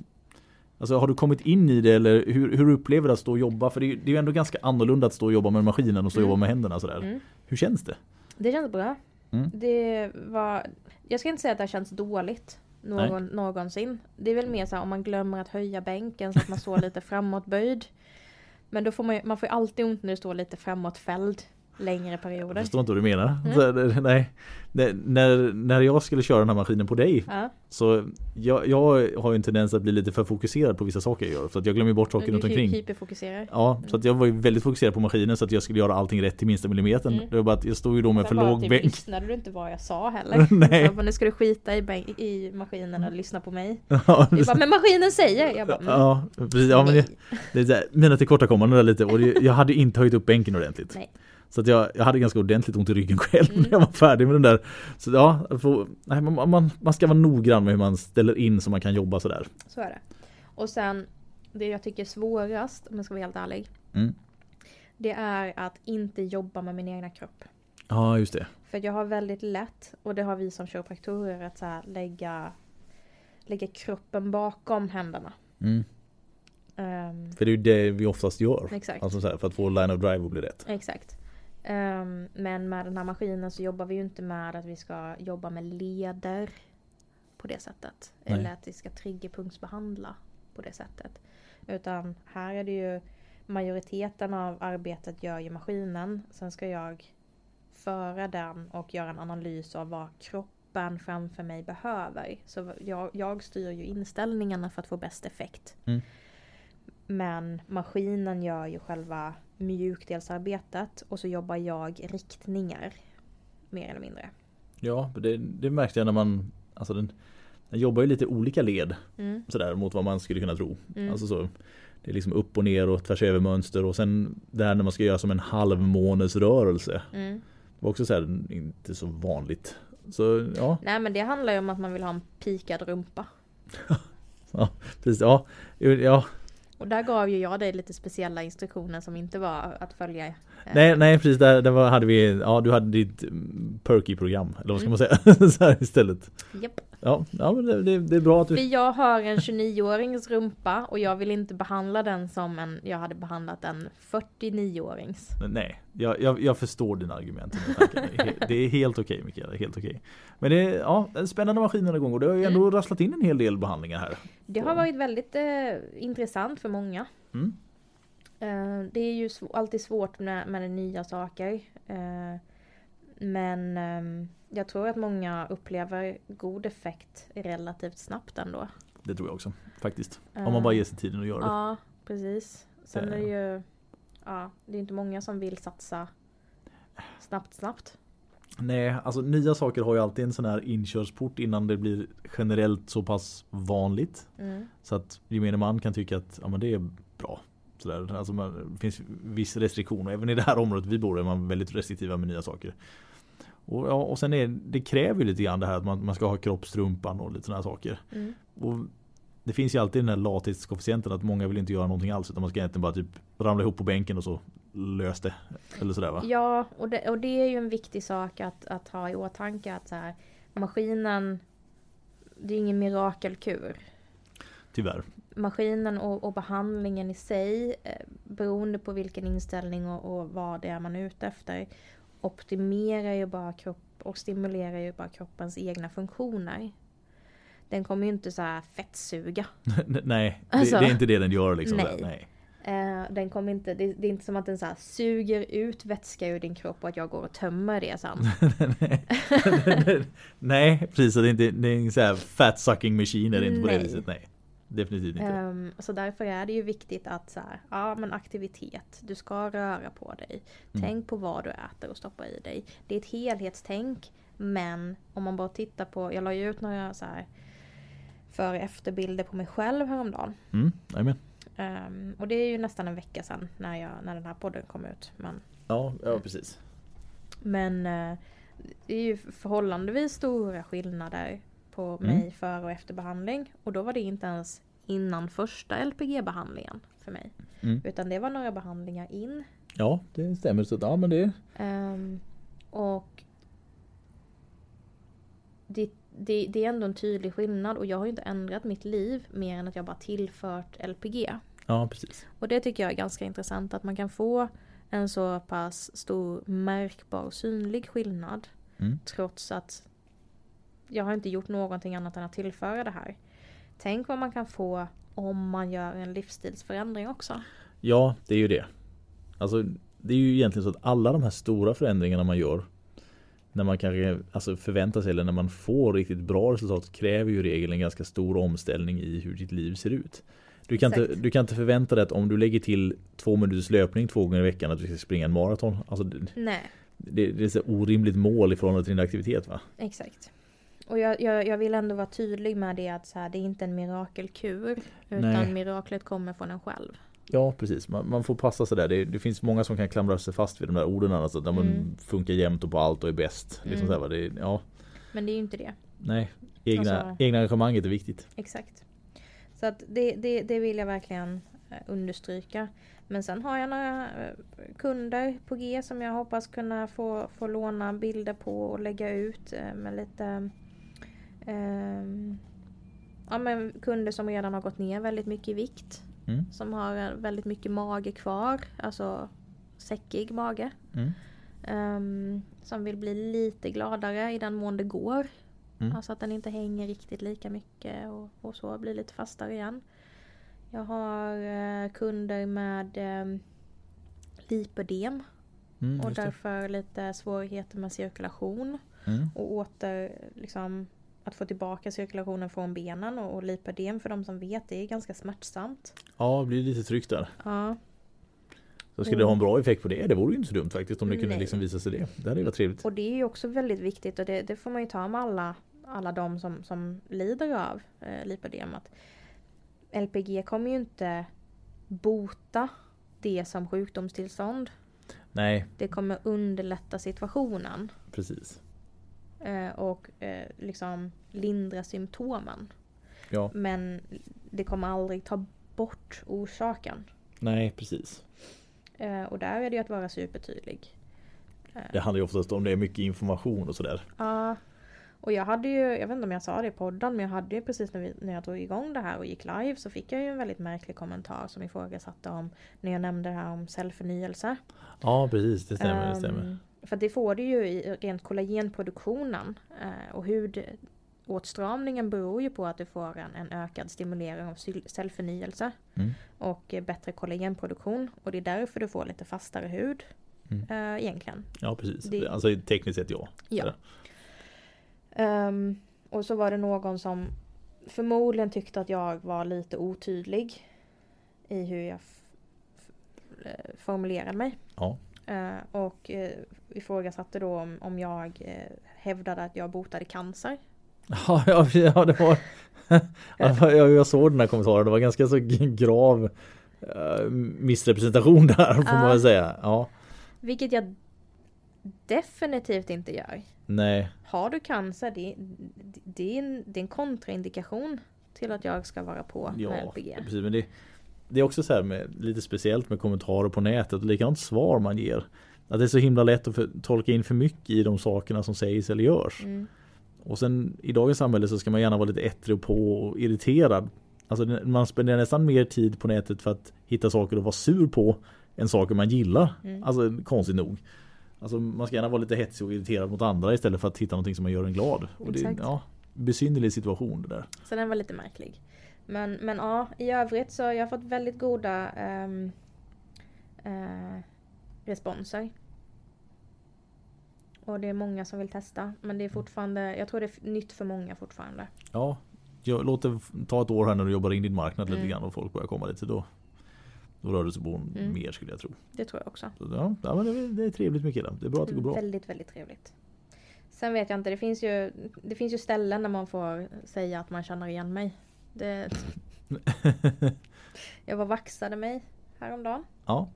B: alltså, har du kommit in i det eller hur, hur upplever du att stå och jobba? För det, är- det är ju ändå ganska annorlunda att stå och jobba med maskinen och stå och
A: Mm.
B: jobba med händerna sådär.
A: Mm.
B: Hur känns det?
A: Det känns bra.
B: Mm.
A: Det var, jag ska inte säga att det har känts dåligt någon, någonsin. Det är väl mer så här om man glömmer att höja bänken så att man står lite framåtböjd. Men då får man ju, man får ju alltid ont när det står lite framåtfälld längre
B: Jag
A: perioder.
B: förstår inte vad du menar.
A: Mm.
B: Nej. När, när jag skulle köra den här maskinen på dig
A: Ja,
B: så jag, jag har ju en tendens att bli lite för fokuserad på vissa saker jag gör. Så att jag glömmer bort saker runt
A: du
B: omkring.
A: hyperfokuserar.
B: Ja, så att jag var ju väldigt fokuserad på maskinen så att jag skulle göra allting rätt till minsta millimetern.
A: Mm.
B: Det var bara att jag stod ju då med för
A: bara
B: låg
A: typ
B: bänk.
A: lyssnade du inte vad jag sa heller.
B: Nej.
A: Så, men nu ska du skita i, bänk, i maskinen och lyssna på mig.
B: Ja,
A: Du bara, men maskinen säger! Jag bara, mm,
B: ja, precis. Ja, men
A: nej.
B: det är så här, mina tillkortakommanden lite och jag hade inte höjt upp bänken ordentligt.
A: Nej.
B: Så att jag, jag hade ganska ordentligt ont i ryggen själv
A: Mm.
B: när jag var färdig med den där. Så ja, får, nej, man, man, man ska vara noggrann med hur man ställer in så man kan jobba sådär.
A: Så är det. Och sen, det jag tycker är svårast, om jag ska vara helt ärlig.
B: Mm.
A: Det är att inte jobba med min egna kropp.
B: Ja, just det.
A: För jag har väldigt lätt, och det har vi som kiropraktorer, att så här lägga, lägga kroppen bakom händerna.
B: Mm.
A: Ehm,
B: För det är ju det vi oftast gör.
A: exakt.
B: Alltså så här, för att få line of drive att bli rätt.
A: Exakt. Ehm, men med den här maskinen så jobbar vi ju inte med att vi ska jobba med leder på det sättet.
B: Nej.
A: Eller att vi ska triggerpunktsbehandla på det sättet. Utan här är det ju majoriteten av arbetet gör ju maskinen. Sen ska jag föra den och göra en analys av vad kroppen framför mig behöver. Så jag, jag styr ju inställningarna för att få bäst effekt.
B: Mm.
A: Men maskinen gör ju själva mjukdelsarbetet och så jobbar jag riktningar. Mer eller mindre.
B: Ja, det, det märkte jag när man, alltså den, den jobbar ju lite olika led
A: Mm.
B: sådär mot vad man skulle kunna tro.
A: Mm.
B: Alltså så, det är liksom upp och ner och tvärs över mönster och sen det här när man ska göra som en halvmånesrörelse.
A: Mm.
B: Det var också så här, inte så vanligt. Så ja,
A: Nej men det handlar ju om att man vill ha en pikad rumpa.
B: precis. Ja, ja.
A: Och där gav ju jag dig lite speciella instruktioner som inte var att följa. eh,
B: Nej, nej precis. Där, där hade vi, ja du hade ditt mm, Perky-program. Eller vad ska
A: Mm.
B: man säga? så här istället.
A: Japp.
B: Ja, ja men det, det, det är bra att du...
A: För jag har en 29-årings rumpa och jag vill inte behandla den som en, jag hade behandlat en 49-årings.
B: Nej, jag, jag, jag förstår dina argument. Det är helt okej det är helt okej. Men det är ja, spännande maskiner igång och det har ju ändå rasslat in en hel del behandlingar här.
A: Det har varit väldigt eh, intressant för många.
B: Mm.
A: Eh, det är ju sv- alltid svårt med, med nya saker. Eh, men ehm, jag tror att många upplever god effekt relativt snabbt ändå.
B: Det tror jag också, faktiskt. Om man bara ger sig tiden att göra det.
A: Ja, precis. Sen är det ju ja, det är inte många som vill satsa snabbt, snabbt.
B: Nej, alltså nya saker har ju alltid en sån här inkörsport innan det blir generellt så pass vanligt.
A: Mm.
B: Så att gemene man kan tycka att ja, men det är bra. Sådär. Alltså man, det finns viss restriktion och även i det här området vi bor i är man väldigt restriktiva med nya saker. Och, ja, och sen är det kräver ju lite grann det här att man, man ska ha kroppstrumpan och lite sådana här saker.
A: Mm.
B: Och det finns ju alltid den här lathetskoefficienten att många vill inte göra någonting alls utan man ska egentligen bara typ ramla ihop på bänken och så lös det. Eller sådär va?
A: Ja, och det, och det är ju en viktig sak att, att ha i åtanke att så här, maskinen, det är ingen mirakelkur.
B: Tyvärr.
A: Maskinen och, och behandlingen i sig, eh, beroende på vilken inställning och, och vad det är man är ute efter, optimerar ju bara kropp och stimulerar ju bara kroppens egna funktioner. Den kommer ju inte så här fettsuga.
B: nej, det,
A: Alltså,
B: det är inte det den gör liksom.
A: nej.
B: Nej.
A: Eh, den kommer inte, det, det är inte som att den så suger ut vätska ur din kropp och att jag går och tömmer det sen.
B: nej, precis. Det är inte det är en så här fat sucking machine är det inte på det
A: Nej.
B: viset. Nej. Definitivt inte.
A: Ehm, så därför är det ju viktigt att så här, ja men aktivitet, du ska röra på dig.
B: Mm.
A: Tänk på vad du äter och stoppar i dig. Det är ett helhetstänk men om man bara tittar på, jag la ju ut några så här före efterbilder på mig själv häromdagen.
B: Mm, amen.
A: Um, och det är ju nästan en vecka sedan när, jag, när den här podden kom ut. Men,
B: Ja, ja precis.
A: men eh, det är ju förhållandevis stora skillnader på
B: Mm.
A: mig före och efter behandling. Och då var det inte ens innan första LPG-behandlingen för mig.
B: Mm.
A: Utan det var några behandlingar in.
B: Ja, det stämmer. Så, ja, men det,
A: Ehm, och det, det, det är ändå en tydlig skillnad och jag har ju inte ändrat mitt liv mer än att jag bara tillfört LPG.
B: ja, precis.
A: Och det tycker jag är ganska intressant att man kan få en så pass stor märkbar och synlig skillnad
B: Mm.
A: trots att jag har inte gjort någonting annat än att tillföra det här. Tänk vad man kan få om man gör en livsstilsförändring också.
B: Ja, det är ju det. Alltså, det är ju egentligen så att alla de här stora förändringarna man gör när man kanske alltså förväntar sig eller när man får riktigt bra resultat kräver ju i regel en ganska stor omställning i hur ditt liv ser ut. Du kan, inte, du kan inte förvänta dig att om du lägger till två minuters löpning två gånger i veckan att du ska springa en maraton. Alltså,
A: Nej,
B: det, det är ett så orimligt mål i förhållande till din aktivitet va?
A: exakt. Och jag, jag, jag vill ändå vara tydlig med det att så här, det är inte en mirakelkur. Utan
B: Nej.
A: miraklet kommer från en själv.
B: Ja precis, man, man får passa sig där. Det, det finns många som kan klamra sig fast vid de där orden där man
A: Mm.
B: funkar jämt och på allt och är bäst. Liksom
A: Mm.
B: så här, va? det, ja,
A: Men det är ju inte det.
B: nej. Egna,
A: Alltså-
B: egna engagemanget är viktigt.
A: Exakt. Så att det, det, det vill jag verkligen eh, understryka. Men sen har jag några eh, kunder på G som jag hoppas kunna få, få låna bilder på och lägga ut eh, med lite ehm, Ja men kunder som redan har gått ner väldigt mycket i vikt.
B: Mm.
A: Som har väldigt mycket mage kvar. Alltså säckig mage.
B: Mm.
A: Ehm, som vill bli lite gladare i den mån det går.
B: Mm.
A: Alltså att den inte hänger riktigt lika mycket och, och så blir lite fastare igen. Jag har eh, kunder med eh, lipödem
B: Mm,
A: och därför lite svårigheter med cirkulation
B: Mm.
A: och åter liksom att få tillbaka cirkulationen från benen och, och lipödem för de som vet det är ganska smärtsamt.
B: Ja, det blir lite tryck där.
A: Ja,
B: Så skulle det ha en bra effekt på det, det vore ju inte så dumt faktiskt om det kunde
A: Nej.
B: liksom visa sig det. Det hade ju varit trevligt.
A: och det är ju också väldigt viktigt och det, det får man ju ta med alla, alla de som, som lider av eh, lipödem. LPG kommer ju inte bota det som sjukdomstillstånd.
B: Nej,
A: Det kommer underlätta situationen
B: precis.
A: Eh, och eh, liksom lindra symptomen.
B: Ja,
A: Men det kommer aldrig ta bort orsaken.
B: nej precis.
A: Eh, och där är det ju att vara supertydlig.
B: Det handlar ju oftast om det är mycket information och sådär.
A: Ja. Och jag hade ju, jag vet inte om jag sa det i podden, men jag hade ju precis när, vi, när jag drog igång det här och gick live så fick jag ju en väldigt märklig kommentar som ifrågasatte om, när jag nämnde det här om cellförnyelse.
B: Ja, precis. Det stämmer. det
A: Ehm,
B: stämmer.
A: För det får det ju i rent kollagenproduktionen. Eh, och hudåtstramningen beror ju på att du får en, en ökad stimulering av cellförnyelse.
B: Mm.
A: Och bättre kollagenproduktion. Och det är därför du får lite fastare hud.
B: Mm.
A: Eh, egentligen.
B: Ja, precis.
A: det-
B: Alltså tekniskt sett ja.
A: Ja. Ehm, och så var det någon som förmodligen tyckte att jag var lite otydlig i hur jag eh, formulerade mig.
B: Ja.
A: Eh, och uh, ifrågasatte då om, om jag eh, hävdade att jag botade cancer.
B: Ja, ja, ja det var... Ja, jag, jag såg den här kommentaren. Det var ganska så grav eh, missrepresentation där får man väl säga. Ja.
A: Vilket jag definitivt inte gör.
B: Nej.
A: Har du cancer, det, det, är, en, det är en kontraindikation till att jag ska vara på med
B: Ja,
A: LPG.
B: precis. Men det, det är också så här med, lite speciellt med kommentarer på nätet och likadant svar man ger. Att det är så himla lätt att för, tolka in för mycket i de sakerna som sägs eller görs.
A: Mm.
B: Och sen i dagens samhälle så ska man gärna vara lite ettrig på och irriterad. Alltså det- man spenderar nästan mer tid på nätet för att hitta saker att vara sur på än saker man gillar.
A: Mm.
B: Alltså konstigt nog. Alltså man ska gärna vara lite hetsig och irriterad mot andra istället för att hitta någonting som man gör en glad. Och det,
A: Exakt.
B: ja, besynnerlig situation det där.
A: Så den var lite märklig. Men, men ja, i övrigt så har jag fått väldigt goda ehm, eh, responser. Och det är många som vill testa. Men det är fortfarande, jag tror det är nytt för många fortfarande.
B: Ja, jag låt det ta ett år här när du jobbar in din marknad lite
A: Mm.
B: grann och folk börjar komma lite. Då, då rör det sig på
A: Mm.
B: mer skulle jag tro.
A: Det tror jag också.
B: Så, ja, ja, men det, är, det är trevligt med killar. Det är bra att det går bra.
A: Väldigt, väldigt trevligt. Sen vet jag inte, det finns ju, det finns ju ställen där man får säga att man känner igen mig. Det... jag var vaxade mig häromdagen.
B: Ja.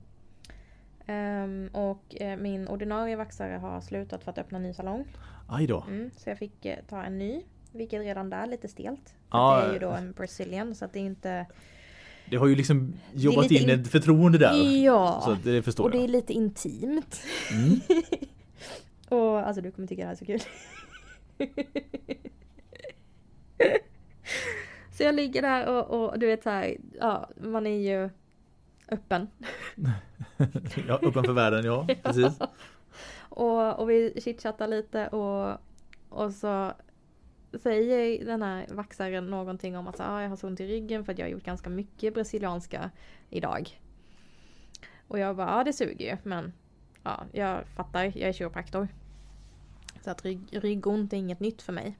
A: Ehm, och eh, min ordinarie vaxare har slutat för att öppna en ny salong.
B: Aj då.
A: Mm, så jag fick eh, ta en ny. Vilket redan där är lite stelt.
B: Ja,
A: det är ju
B: eh.
A: då en Brazilian så att det är inte...
B: Det har ju liksom jobbat in ett förtroende där.
A: Ja!
B: Så det förstår
A: och det
B: jag.
A: är lite intimt.
B: Mm.
A: Och alltså du kommer tycka det här är så kul. så jag ligger där och, och du vet så här, ja man är ju öppen.
B: Ja, öppen för världen, ja. Precis.
A: Och, och vi chitchattar lite och, och så säger den här vaxaren någonting om att så, ah, jag har så ont i ryggen för att jag har gjort ganska mycket brasilianska idag. Och jag bara, ja det suger ju men ja, jag fattar, jag är kiropraktor. Så att rygg, ryggont är inget nytt för mig.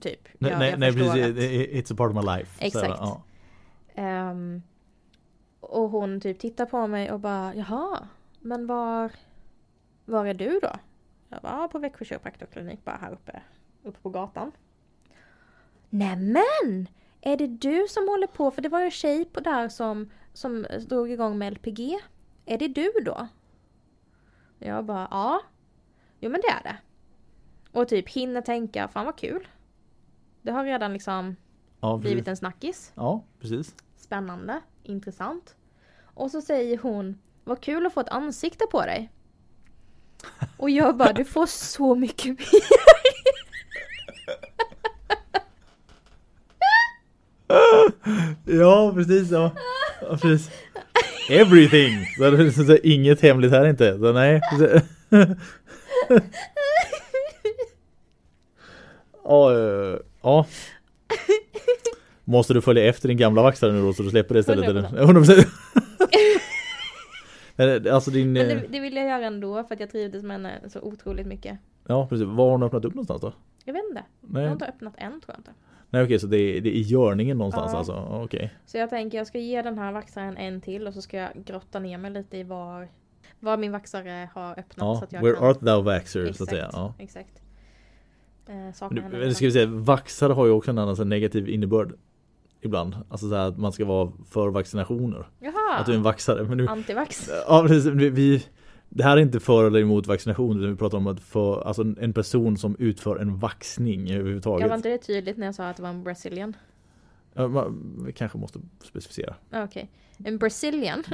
A: Typ.
B: Nej,
A: jag,
B: nej,
A: jag
B: nej precis.
A: att-
B: It's a part of my life. Så,
A: Exakt.
B: ja.
A: Ehm, och hon typ tittar på mig och bara jaha, men var, var är du då? Jag bara, "Ja, på Växjö kiropraktorklinik bara här uppe, uppe på gatan. Nämen! Är det du som håller på? För det var ju en tjej på där som, som drog igång med LPG. Är det du då? Jag bara, ja. Jo men det är det. Och typ hinner tänka, fan vad kul. Det har redan liksom
B: Ja,
A: blivit en snackis.
B: Ja, precis.
A: Spännande, intressant. Och så säger hon, vad kul att få ett ansikte på dig. Och jag bara, du får så mycket mer.
B: Ja, precis. Ja. Ja, precis. Everything! Så det så, så, inget hemligt här inte. Så, nej. Så, ja, eh. Måste du följa efter din gamla vaxare nu då så du släpper det istället?
A: 100%.
B: Eller? 100%. Men, alltså din...
A: Men
B: eh,
A: det, det vill jag göra ändå för att jag trivdes med henne så otroligt mycket.
B: Ja, precis. Var har hon öppnat upp någonstans då?
A: Jag vet inte, jag
B: Nej,
A: har inte öppnat än tror jag inte.
B: nej okej, så det är, det är i görningen någonstans
A: Ja.
B: alltså? Okej.
A: Så jag tänker jag ska ge den här vaxaren en till och så ska jag grotta ner mig lite i var, var min vaxare har öppnat.
B: Ja,
A: så att jag
B: where
A: kan...
B: art thou vaxer så att
A: Exakt,
B: säga. Ja.
A: exakt. Eh, saknar
B: Men,
A: henne
B: men
A: redan.
B: ska vi säga, vaxare har ju också en annan så här negativ innebörd. Ibland. Alltså så här att man ska vara för vaccinationer.
A: Jaha!
B: Att du är en vaxare. Men nu,
A: Antivax?
B: ja, precis, vi, det här är inte för eller emot vaccination. utan Vi pratar om att för, alltså en, person som utför en vaxning överhuvudtaget.
A: Jag var inte det tydligt när jag sa att det var en Brazilian?
B: Ja, man, vi kanske måste specificera.
A: Okej. En Brazilian?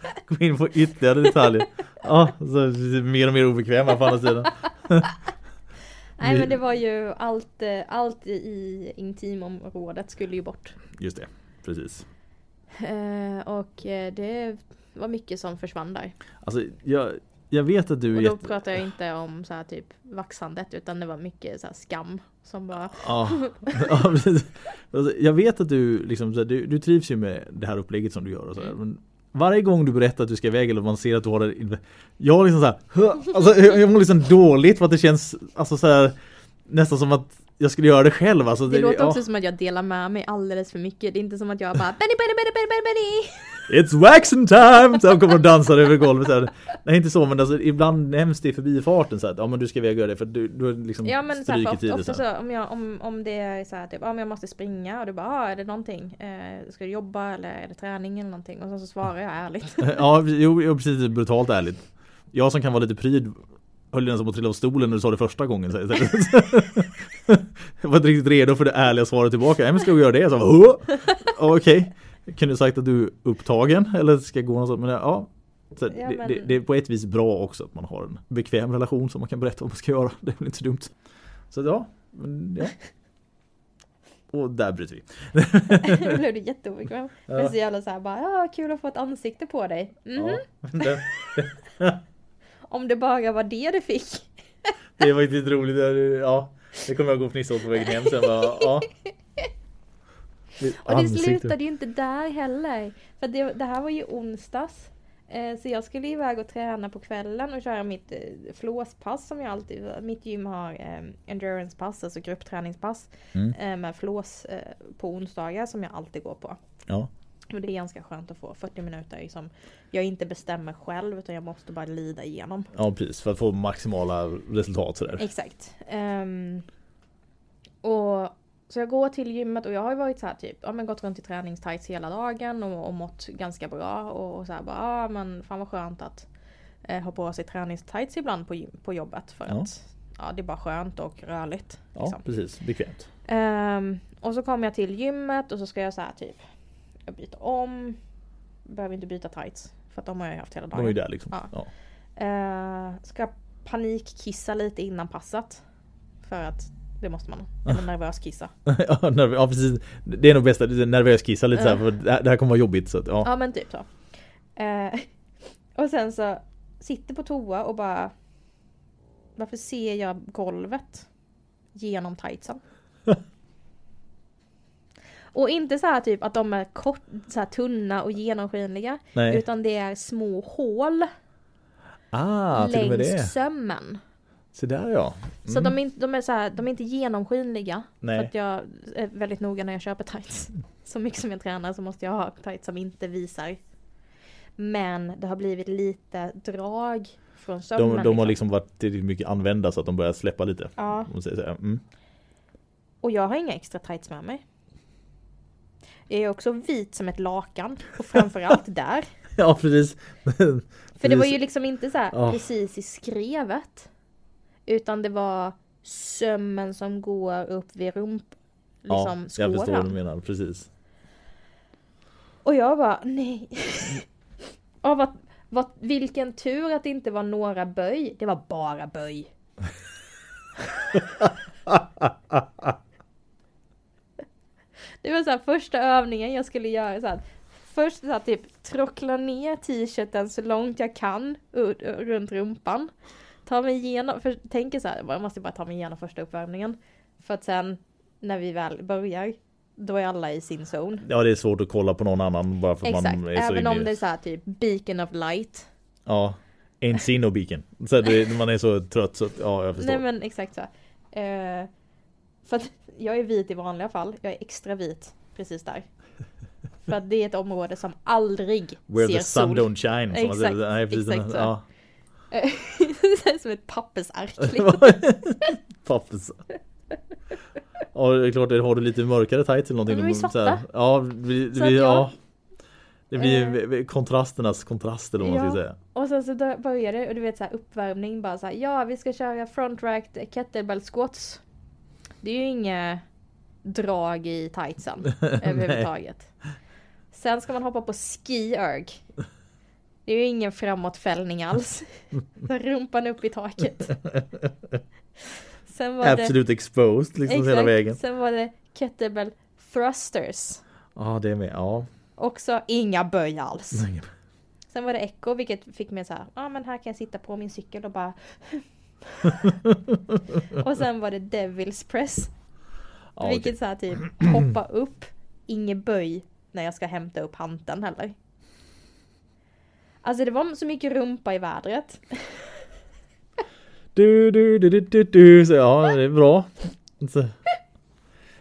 B: Gå in på ytterligare detaljer. Ja, så mer och mer obekväma på andra sidan.
A: Nej men det var ju allt, eh, allt i intimområdet skulle ju bort.
B: Just det, precis.
A: Eh, och eh, det var mycket som försvann där.
B: Alltså jag, jag vet att du
A: Och då
B: jätte...
A: pratar jag inte om så här typ vaxandet utan det var mycket så skam som bara
B: Ja, ja precis. Alltså, jag vet att du liksom, så här, du, du trivs ju med det här upplägget som du gör och så här,
A: Mm.
B: men varje gång du berättar att du ska iväg eller man ser att du har det Jag liksom så här, "Hö", alltså, jag mår liksom dåligt för att det känns alltså så här, nästan som att jag skulle göra det själv. Alltså,
A: Det låter
B: ja.
A: också som att jag delar med mig alldeles för mycket. Det är inte som att jag bara Benny, Benny, Benny, Benny, Benny, Benny.
B: It's waxing time! Så han kommer och dansar över golvet så här. Nej inte så men alltså, ibland nämns det i förbifarten så att ja men du ska iväg göra det för du, du liksom
A: Ja men så här, för ofta,
B: det
A: ofta
B: så här.
A: så om, jag, om, om det är så här typ, men jag måste springa och du bara, ah, är det någonting? Eh, ska du jobba eller är det träning eller någonting? Och så, så svarar jag ärligt.
B: Ja, jo, jo precis, brutalt ärligt. Jag som kan vara lite pryd höll nästan på att trilla av stolen när du sa det första gången. Så jag var inte riktigt redo för det ärliga svaret tillbaka. Nej men ska vi göra det? Sa, "Åh!" Kunde sagt att du är upptagen eller ska gå någonstans. Men ja, så
A: Ja,
B: det,
A: men-
B: det, det är på ett vis bra också att man har en bekväm relation som man kan berätta vad man ska göra. Det är väl inte så dumt. Så ja, ja. Och där bryter vi.
A: Då blev du jätteobekväm.
B: Ja.
A: Men så jävla såhär bara, ja kul att få ett ansikte på dig. Mhm.
B: Ja, det,
A: Om det bara var det du fick.
B: det var riktigt roligt. Ja, det kommer jag gå och fnissa åt på vägen hem sen. Bara, ja.
A: Och det slutade ju inte där heller. För det, det här var ju onsdags. Eh, så jag skulle iväg och träna på kvällen och köra mitt eh, flåspass som jag alltid... Mitt gym har eh, endurancepass, alltså gruppträningspass.
B: Mm.
A: Eh, med flås på onsdagar som jag alltid går på.
B: Ja,
A: Och det är ganska skönt att få 40 minuter som jag inte bestämmer själv utan jag måste bara lida igenom.
B: ja, precis. För att få maximala resultat sådär.
A: Exakt. Ehm, Och så jag går till gymmet och jag har ju varit så här typ, ja men gått runt i träningstights hela dagen och, och mått ganska bra och, och så här bara, ja men fan vad skönt att eh, ha på sig träningstights ibland på, gym- på jobbet för
B: Ja.
A: att ja, det är bara skönt och rörligt.
B: Ja,
A: Liksom.
B: precis. Bekvämt.
A: Ehm, och så kommer jag till gymmet och så ska jag så här typ, jag byter om, behöver inte byta tights för att de har jag haft hela
B: De
A: dagen.
B: är ju där liksom.
A: Ja.
B: Ja.
A: Eh, ska panikkissa lite innan passet. För att det måste man. Eller nervös kissa.
B: Ja, nerv- ja precis. Det är nog bästa, nervös kissa lite så här, för det här, det här kommer vara jobbigt. Så att, ja.
A: Ja men typ så. Eh, och sen så sitter på toa och bara Varför ser jag golvet genom tightsen? och inte så här typ att de är kort, så här tunna och genomskinliga.
B: Nej.
A: Utan det är små hål
B: Ah,
A: längs sömmen.
B: Så där ja.
A: Så de, är inte, de, är så här, de är inte genomskinliga.
B: Nej.
A: För att jag är väldigt noga när jag köper tights. Så mycket som jag tränar så måste jag ha tights som inte visar. Men det har blivit lite drag från sömmen.
B: De, de har liksom varit tillräckligt mycket använda så att de börjar släppa lite.
A: Ja.
B: Mm.
A: och jag har inga extra tights med mig. Jag är också vit som ett lakan. Och framförallt där.
B: Ja precis.
A: För det var ju liksom inte så här
B: Ja.
A: precis i skrevet. Utan det var sömmen som går upp vid rump...
B: ja,
A: Liksom
B: jag förstår vad du menar. Precis.
A: Och jag bara, nej. Och vad, vad, vilken tur att det inte var några böj. Det var bara böj. det var så här första övningen jag skulle göra så här. Först så här, typ trockla ner t-shirten så långt jag kan runt rumpan. Ta mig igenom, för tänker så här, jag måste bara ta mig igenom första uppvärmningen. För att sen när vi väl börjar, då är alla i sin zone.
B: Ja det är svårt att kolla på någon annan bara för
A: Exakt,
B: man är så
A: även om det är så här typ beacon of light.
B: Ja. Ain't seen no beacon. Så det, man är så trött så ja jag förstår.
A: Nej men exakt så. Eh, för att jag är vit i vanliga fall, jag är extra vit precis där. För att det är ett område som aldrig
B: Where
A: ser
B: the sun
A: sol.
B: don't shine.
A: Exakt, exakt så.
B: ja.
A: Det är som ett pappersark liksom.
B: Pappers. Ja det är klart, har du lite mörkare tights eller någonting.
A: Är
B: så
A: svarta.
B: Ja, vi, vi, ja. Det blir
A: Eh.
B: kontrasternas kontrast eller vad man
A: Ja.
B: ska säga.
A: Och sen så börjar det och du vet så här uppvärmning bara så här, ja vi ska köra front racked kettlebell squats. Det är ju inget drag i tightsen överhuvudtaget. Sen ska man hoppa på ski erg. Det är ju ingen framåtfällning alls. Rumpan upp i taket. Sen var
B: Absolut exposed liksom hela vägen.
A: Sen var det kettlebell thrusters.
B: Ja det är med, ja.
A: Också inga böj alls. Sen var det echo vilket fick mig så här, ja ah, men här kan jag sitta på min cykel och bara Och sen var det Devils press.
B: Ja,
A: vilket
B: okej.
A: så här typ hoppa upp, ingen böj när jag ska hämta upp hanteln heller. Alltså det var så mycket rumpa i vädret.
B: Du, du, du, du, du, du. Så, ja, det är bra. Så.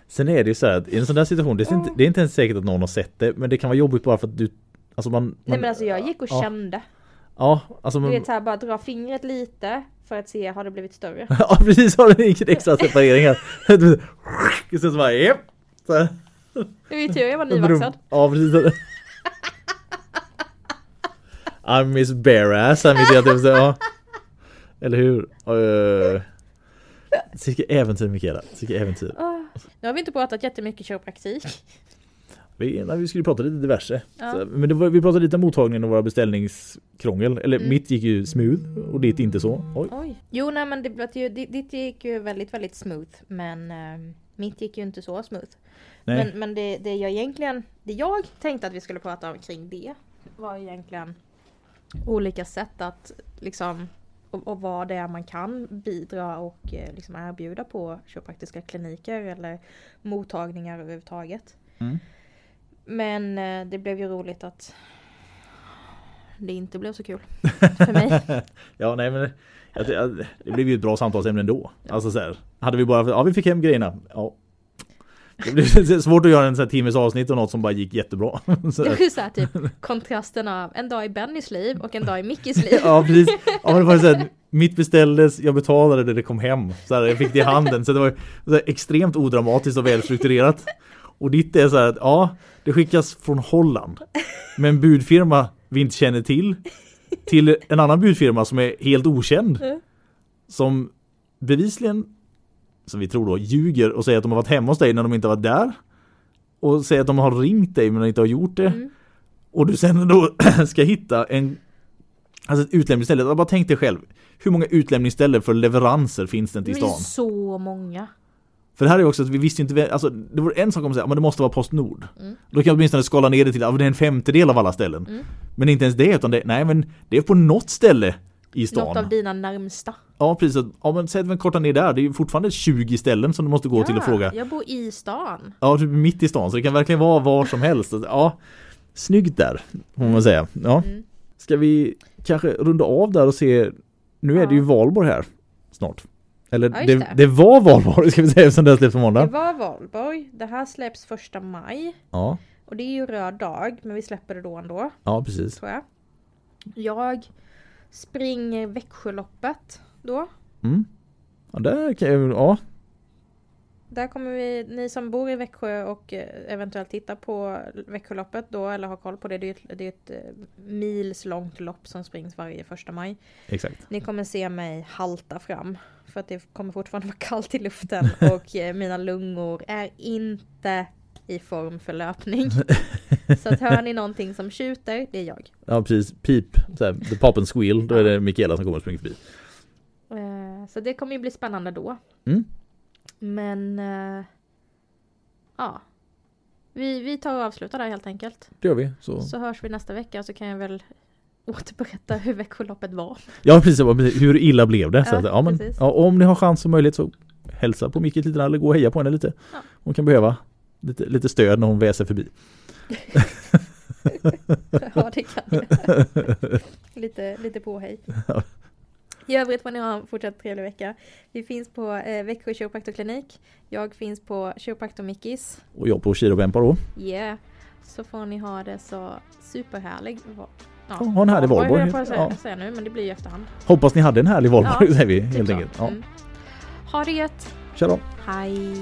B: Sen är det ju så här att i en sån där situation, det är, inte, det är inte ens säkert att någon har sett det, men det kan vara jobbigt bara för att du Alltså man, man
A: Nej men alltså jag gick och
B: ja,
A: kände.
B: Ja, alltså
A: Du
B: man,
A: vet såhär bara dra fingret lite för att se, har det blivit större?
B: Ja precis, har du ingen extra separering här. Sen så bara, japp.
A: Det var ju tur jag var nyvaxad.
B: Ja precis. I'm Miss Barass, här mitt i säga, ja. Eller hur? Uh, äventyr Mikaela, vilka äventyr.
A: Åh. Nu har vi inte pratat jättemycket kiropraktik.
B: Vi, nej, vi skulle prata lite diverse.
A: Ja.
B: Så, men det var, vi pratade lite om mottagningen och våra beställningskrångel. Eller
A: Mm.
B: mitt gick ju smooth och ditt inte så. Oj.
A: Oj. Jo nej men det, ditt gick ju väldigt väldigt smooth. Men ehm, mitt gick ju inte så smooth.
B: Nej.
A: Men, men det, det jag egentligen, det jag tänkte att vi skulle prata om kring det var egentligen olika sätt att liksom och, och vad det är man kan bidra och eh, liksom erbjuda på kiropraktiska kliniker eller mottagningar överhuvudtaget.
B: Mm.
A: Men eh, det blev ju roligt att det inte blev så kul för mig.
B: Ja nej men jag, det blev ju ett bra samtalsämne ändå. Alltså så här, hade vi bara, ja vi fick hem grejerna. Ja. Det blev svårt att göra en sån här timmes avsnitt och något som bara gick jättebra. Så,
A: Det är ju såhär typ kontrasten av en dag i Bennys liv och en dag i Mickis liv.
B: ja precis. Ja men det var så här, mitt beställdes, jag betalade det, det kom hem. Så här, jag fick det i handen. Så det var så här, extremt odramatiskt och välstrukturerat. Och ditt är så här att ja, det skickas från Holland. Med en budfirma vi inte känner till. Till en annan budfirma som är helt okänd. Som bevisligen, som vi tror då, ljuger och säger att de har varit hemma hos dig när de inte var där. Och säger att de har ringt dig men inte har gjort det.
A: Mm.
B: Och du sen då ska hitta en Alltså ett utlämningsställe, jag bara tänk dig själv Hur många utlämningsställen för leveranser finns det inte i
A: Det är
B: stan?
A: så många.
B: För det här är ju också att vi visste inte, alltså det var en sak om att säga, men det måste vara Postnord.
A: Mm.
B: Då kan jag åtminstone skala ner det till, ja, det är en femtedel av alla ställen.
A: Mm.
B: Men inte ens det, utan det, nej men det är på något ställe i stan.
A: Något av dina närmsta.
B: Ja precis, ja men säg att vi kortar ner där, det är ju fortfarande 20 ställen som du måste gå till och fråga.
A: Jag bor i stan.
B: Ja, typ mitt i stan, så det kan verkligen vara var som helst. Ja, snyggt där, får man säga. Ja.
A: Mm.
B: Ska vi kanske runda av där och se Nu är det ju
A: Ja.
B: valborg här snart. Eller
A: Ja,
B: det,
A: det.
B: det var valborg ska vi säga eftersom det här släpps på
A: Det
B: måndag.
A: var valborg. Det här släpps första maj.
B: Ja,
A: Och det är ju röd dag, men vi släpper det då ändå,
B: ja precis.
A: tror jag. Jag springer Växjöloppet då.
B: Mm. Ja, där kan jag, ja,
A: Där kommer vi, ni som bor i Växjö och eh, eventuellt tittar på Växjöloppet då eller har koll på det. Det är ett, det är ett eh, mils långt lopp som springs varje första maj.
B: exakt.
A: Ni kommer se mig halta fram. För att det kommer fortfarande vara kallt i luften och eh, mina lungor är inte i form för löpning. Så att hör ni någonting som tjuter, det är jag.
B: Ja precis, pip, så här, the pop and squeal, då är det Mikaela som kommer och springer förbi.
A: Så det kommer ju bli spännande då.
B: Mm.
A: Men eh, ja. Vi, vi tar och avslutar där helt enkelt.
B: Det gör vi. Så.
A: Så hörs vi nästa vecka så kan jag väl återberätta hur Växjöloppet var.
B: Ja precis, hur illa blev det? Så
A: Ja,
B: att, ja, men, ja, om ni har chans och möjlighet så hälsa på Micke lite eller gå och heja på henne lite.
A: Ja.
B: Hon kan behöva lite, lite stöd när hon väser förbi.
A: ja det kan jag. lite, lite påhej. I övrigt får ni ha en fortsatt trevlig vecka. Vi finns på eh, Växjö kiropraktorklinik. Jag finns på Kiropraktor Mickis.
B: Och jag på Kirobempa då.
A: Yeah. Så får ni ha det så superhärlig.
B: Ja, ha en härlig
A: valborg
B: valborg.
A: jag säga,
B: Ja.
A: säga nu, men det blir ju efterhand.
B: Hoppas ni hade en härlig valborg
A: Ja,
B: säger vi helt
A: klart.
B: enkelt. Ja.
A: Mm. Ha det gött.
B: Tja då.
A: Hej.